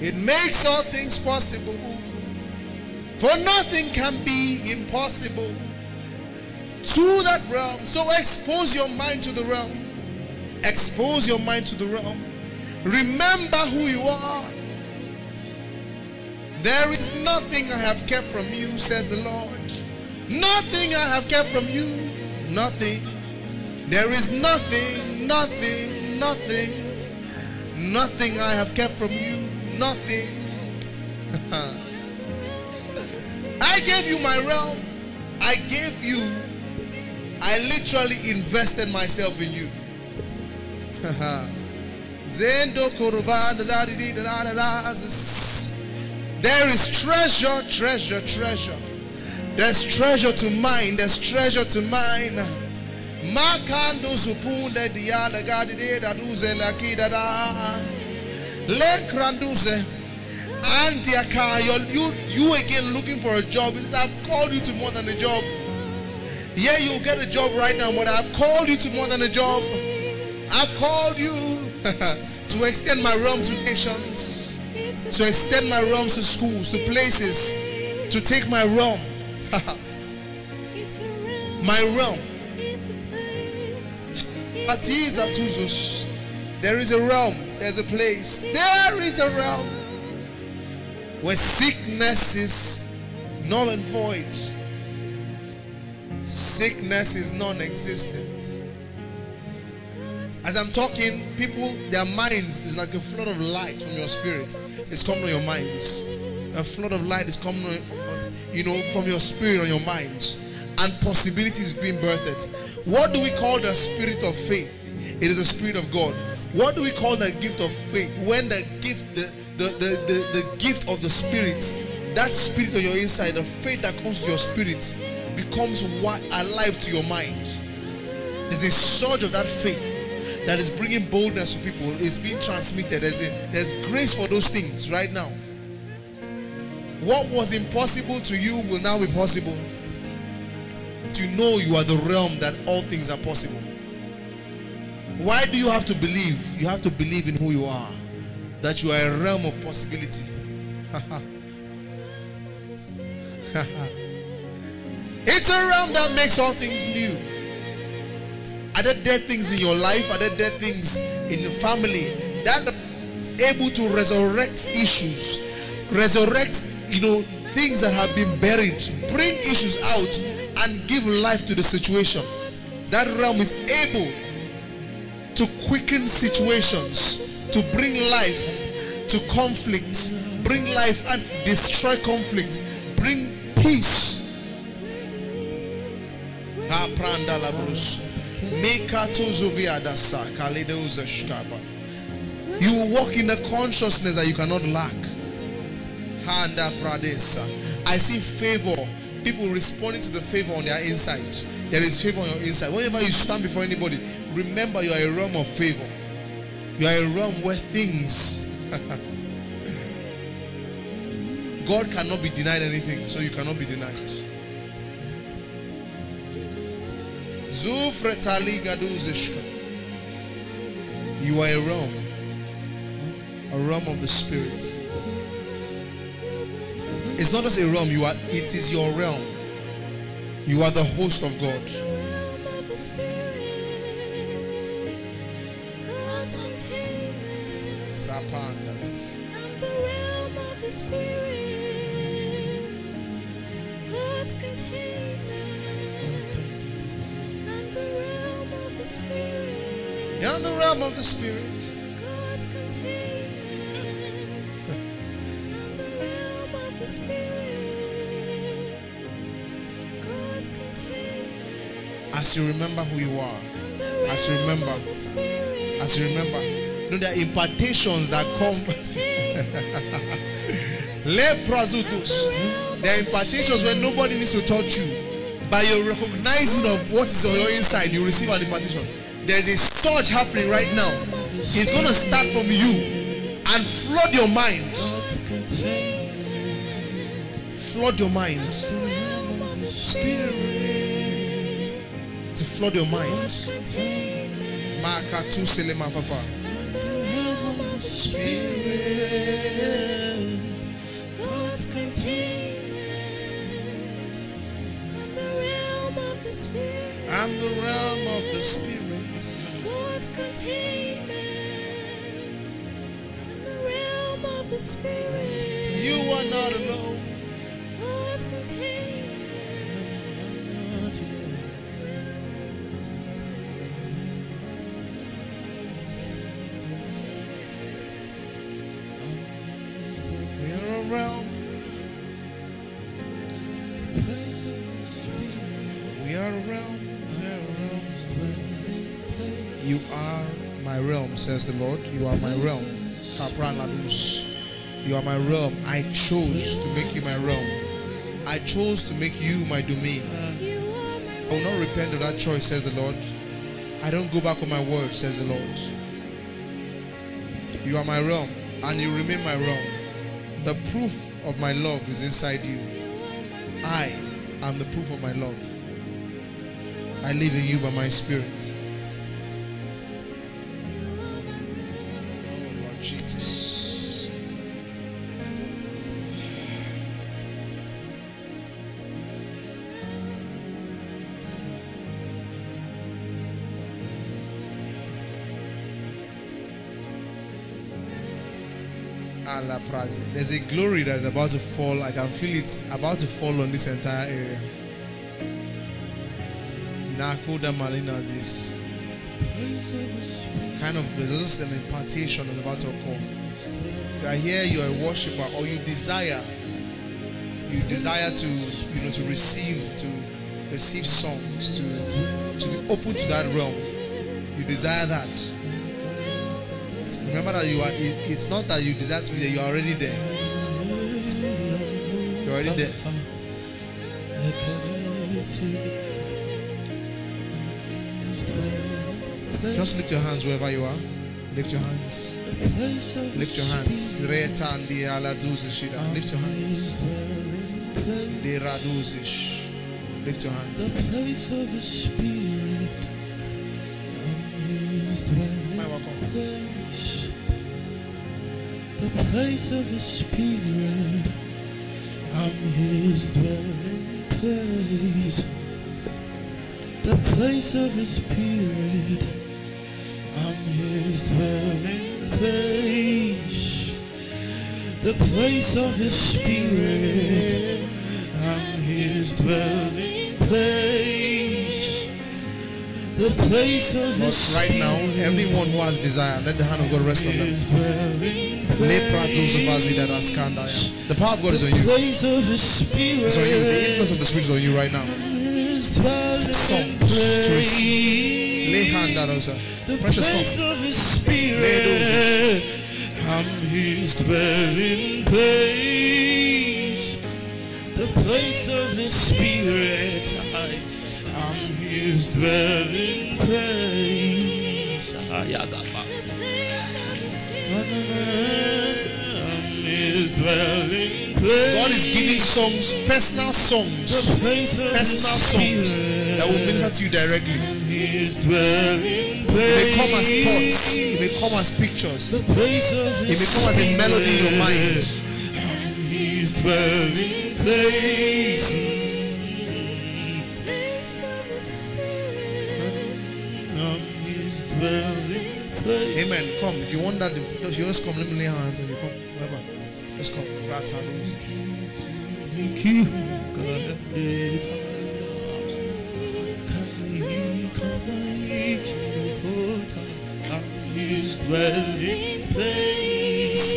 It makes all things possible. For nothing can be impossible to that realm. So expose your mind to the realm. Expose your mind to the realm. Remember who you are. There is nothing I have kept from you, says the Lord. Nothing I have kept from you. Nothing. There is nothing, nothing, nothing, nothing I have kept from you. Nothing. [LAUGHS] I gave you my realm. I gave you. I literally invested myself in you. [LAUGHS] Zendo da di da da da da. There is treasure, treasure, treasure. There's treasure to mine. There's treasure to mine. Makando supunde diala gadi de da duze la kida da. Le kranduze. And you you again looking for a job. He says, I've called you to more than a job. Yeah, you'll get a job right now, but I've called you to more than a job. I've called you [LAUGHS] to extend my realm to nations, to extend my realms to schools, to places, to take my realm. [LAUGHS] my realm. There is a realm, there's a place, there is a realm where sickness is null and void. Sickness is non existent. As I'm talking, people, their minds is like a flood of light from your spirit. It's coming on your minds. A flood of light is coming, on, you know, from your spirit on your minds, and possibilities being birthed. What do we call the spirit of faith? It is the spirit of God. What do we call the gift of faith? When the gift, the the, the, the, the gift of the spirit, that spirit on your inside, the faith that comes to your spirit, becomes alive to your mind. There's a surge of that faith that is bringing boldness to people. It's being transmitted. There's, a, there's grace for those things right now. What was impossible to you will now be possible. To know you are the realm that all things are possible. Why do you have to believe? You have to believe in who you are. That you are a realm of possibility. [LAUGHS] it's a realm that makes all things new. Are there dead things in your life? Are there dead things in the family that able to resurrect issues, resurrect, you know, things that have been buried, bring issues out and give life to the situation? That realm is able to quicken situations, to bring life to conflict, bring life and destroy conflict, bring peace. You walk in the consciousness that you cannot lack. Handa Pradesa. I see favor. People responding to the favor on their inside. There is favor on your inside. Whenever you stand before anybody, remember you are a realm of favor. You are a realm where things. [LAUGHS] God cannot be denied anything, so you cannot be denied. You are a realm, a realm of the spirit. It's not just a realm, you are it is your realm. You are the host of God. Realm the spirit. You're in the realm of the spirit. God's containment. I'm the realm of the spirit. God's containment. As you remember who you are, As you remember. the as you remember, you know there are impartations that come. [LAUGHS] Leprazutus. There are impartations where nobody needs to touch you. By your recognizing of what is on your inside, you receive an impartation. There's a surge happening right now. It's going to start from you and flood your mind. Flood your mind. Spirit. To flood your mind. Makatu selema fafa. spirit. God's containment. I'm the realm of the spirit. God's containment. I'm the realm of the spirit. You are not alone. You are my realm, says the Lord. You are my realm. You are my realm. I chose to make you my realm. I chose to make you my domain. I will not repent of that choice, says the Lord. I don't go back on my word, says the Lord. You are my realm, and you remain my realm. The proof of my love is inside you. I am the proof of my love. I live in you by my spirit. Prazi. There's a glory that is about to fall. I can feel it about to fall on this entire area. Nakoda Malinas is kind of there's just an impartation that's about to occur. If you are here, you're a worshiper, or you desire, you desire to, you know, to receive, to receive songs, to to be open to that realm. You desire that. Remember that you are. it- It's not that you desire to be there. You are already there. You're already there. Just lift your hands wherever you are. Lift your hands. Lift your hands. Ndi ala shida. Lift your hands. Lift your hands. place of the Spirit. The place of the Spirit. I'm His dwelling place. The place of His Spirit. I'm His dwelling place. The place of His Spirit. I'm His dwelling place. The place of His right now, everyone who has desire, let the hand of God rest on them. His dwelling Lepra place. zozovazi da raskandaya. The power of God is on you. Place of His Spirit. It's on you. The influence of the Spirit is on you right now. Dwelling to receive. Lay hand also. The Precious place come. of His I'm His dwelling place. The place of His Spirit. I, I'm His dwelling place. Ah, God is giving songs, personal songs, the place of personal songs that will minister to you directly. His dwelling It may come as thoughts, it may come as pictures, The it may come as a melody in your mind. Spirit. His dwelling place. I'm His dwelling Come. If you want that, just you just come. Let me lay hands on you. Come. Whoever. Just come. Rata rose. Thank you, His dwelling place.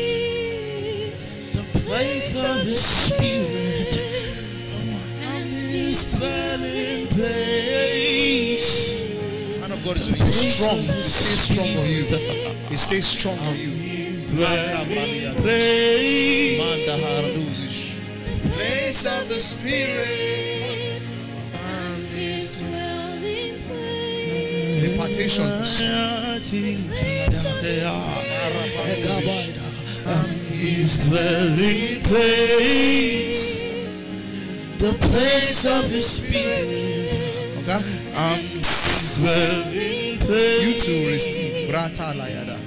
The place of Spirit. His dwelling place. Of God is on you. Strong. It stays strong on you. It stays strong on you. Dwelling place. Manda haraduzish. Place of the Spirit. And His impartation for His dwelling place. The place of His Spirit. Okay? His. You too receive. Rata layada.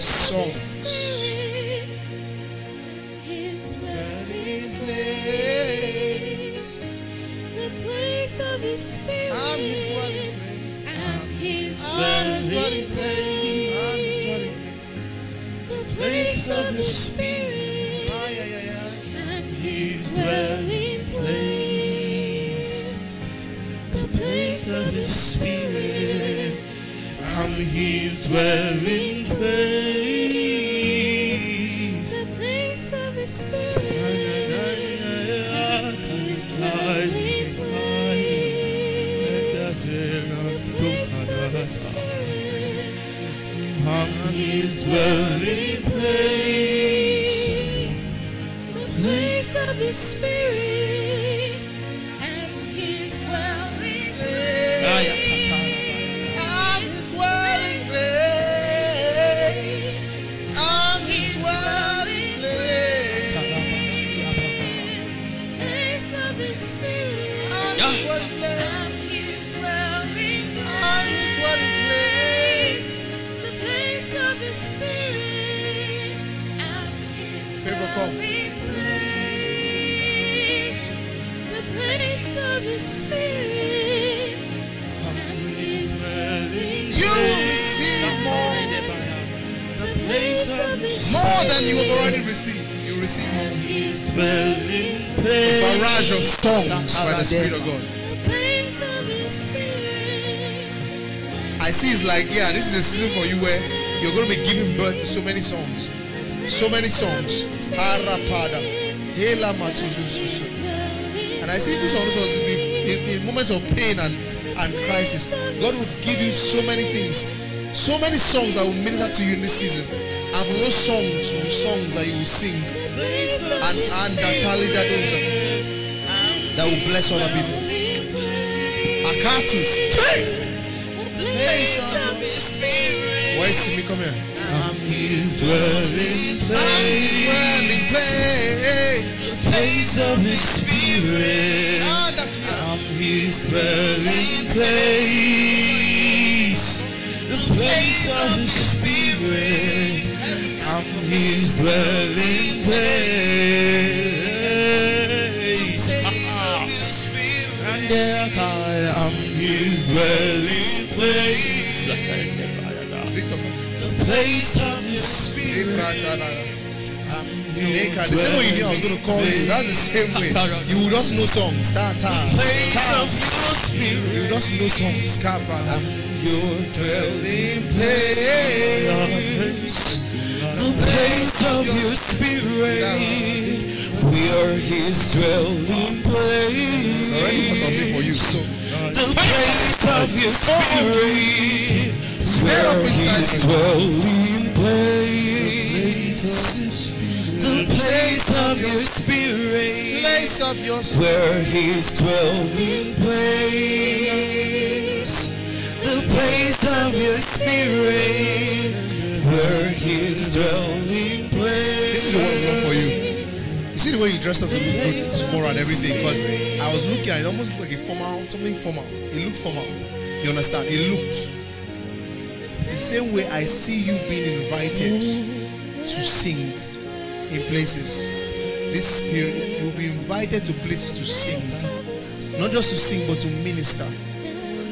Songs. Dwelling place. The place of His Spirit. I'm His dwelling place. I'm His dwelling place. I'm. His dwelling place. The place of the Spirit. I'm His His dwelling place. Place of His Spirit. I'm His dwelling place. The place of His Spirit. His dwelling place. Place of His Spirit. I'm His dwelling place. The place of His Spirit by the Spirit of God. I see it's like, yeah, this is a season for you where you're going to be giving birth to so many songs. So many songs. And I see this also in, in, moments of pain and, and crisis. God will give you so many things. So many songs that will minister to you in this season. And from those songs songs that you will sing. And and that tally that that will bless other people. Akatus. Taste. Place of His Spirit. Timmy? Come here. I'm His dwelling Dwelling place. place. Place of His Spirit. Ah, I'm His dwelling place. The place of His Spirit. I'm His dwelling place. Place of His Spirit. I'm the same way you knew I was going to call you, that's the same way. You will just know songs. Ta ta. place of your You will just know songs. I'm your dwelling place. The place of your spirit. We are his dwelling It's already put on me for place. you. The place of your oh, spirit. Stir up inside his dwelling place. The place of your spirit place of your spirit. where his dwelling place. The place of your spirit, where his dwelling place. This is the God for you. You see the way you dressed up to look good tomorrow and everything? Because I was looking at it, almost looked like a formal, something formal. It looked formal. You understand? It looked. Same way I see you being invited to sing in places. This spirit, you'll be invited to places to sing. Not just to sing, but to minister.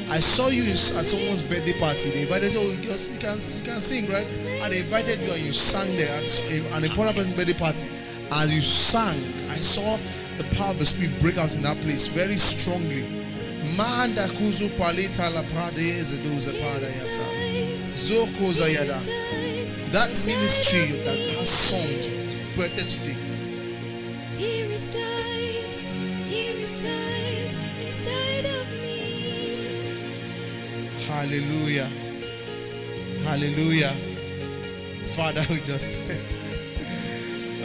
I saw you at someone's birthday party. They invited you, oh, you can, you can, sing, right? And they invited you and you sang there at an important person's birthday party. As you sang, I saw the power of the Spirit break out in that place very strongly. Kuzu palita la prade pada yasa. Zoko zayada. That ministry that has songs was birthed today. He resides, He resides inside of me. Hallelujah. Hallelujah. Father, we just [LAUGHS]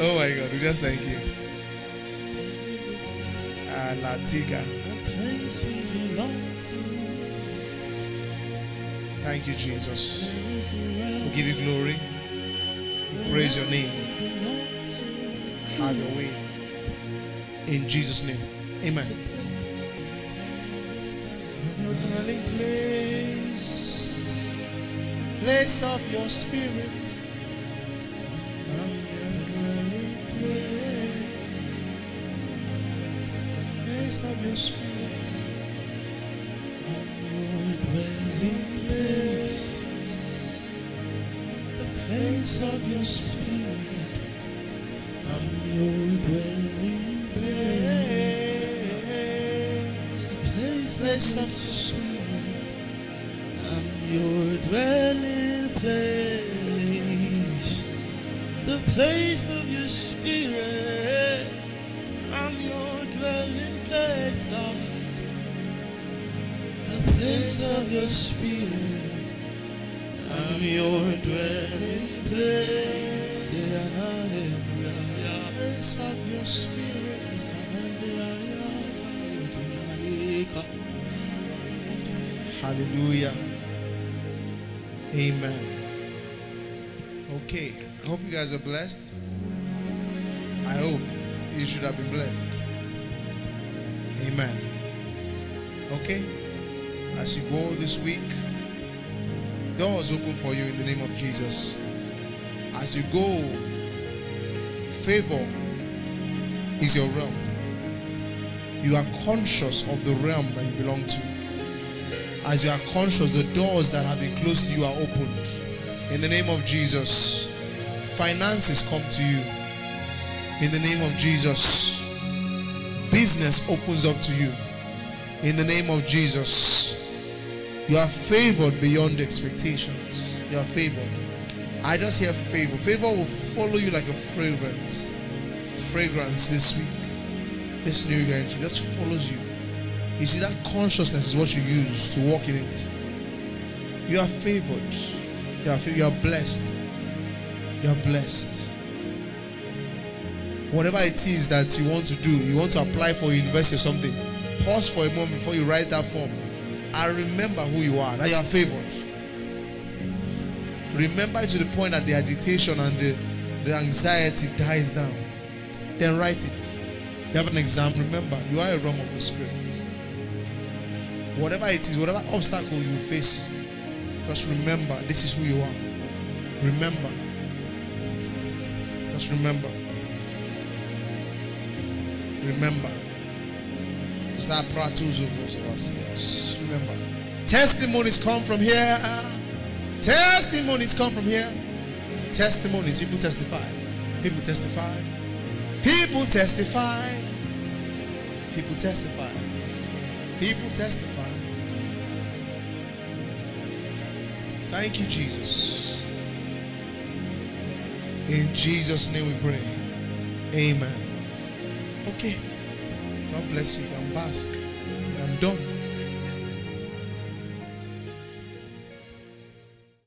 Oh my God, we just thank you. Ah, Latiga. The place we belong to Thank you, Jesus. We give you glory. We praise your name. Have your way. In Jesus' name. Amen. Your dwelling place, place of your spirit. Place of your spirit. Of your spirit. I'm your dwelling place, Place, place of spirit. I'm your dwelling place, the place of your spirit. I'm your dwelling place, God. The place of your spirit. I'm your dwelling your. Hallelujah. Amen. Okay. I hope you guys are blessed. I hope you should have been blessed. Amen. Okay. As you go this week, doors open for you in the name of Jesus. As you go, favor is your realm. You are conscious of the realm that you belong to. As you are conscious, the doors that have been closed to you are opened. In the name of Jesus, Finances come to you. In the name of Jesus. Business opens up to you. In the name of Jesus. You are favored beyond expectations. You are favored. I just hear favor. Favor will follow you like a fragrance. Fragrance this week. This new year it just follows you. You see, that consciousness is what you use to walk in it. You are favored. You are, fav- you are blessed. You are blessed. Whatever it is that you want to do, you want to apply for university or something, pause for a moment before you write that form and remember who you are, that you are favored. Remember to the point that the agitation and the, the anxiety dies down. Then write it. You have an exam, remember, you are a realm of the Spirit. Whatever it is, whatever obstacle you face, just remember this is who you are. Remember. Just remember. Remember. Yes. Remember. Testimonies come from here. Testimonies come from here. Testimonies. People testify. People testify. People testify. People testify. People testify. Thank you, Jesus. In Jesus' name we pray. Amen. Okay. God bless you. I'm bask. I'm done.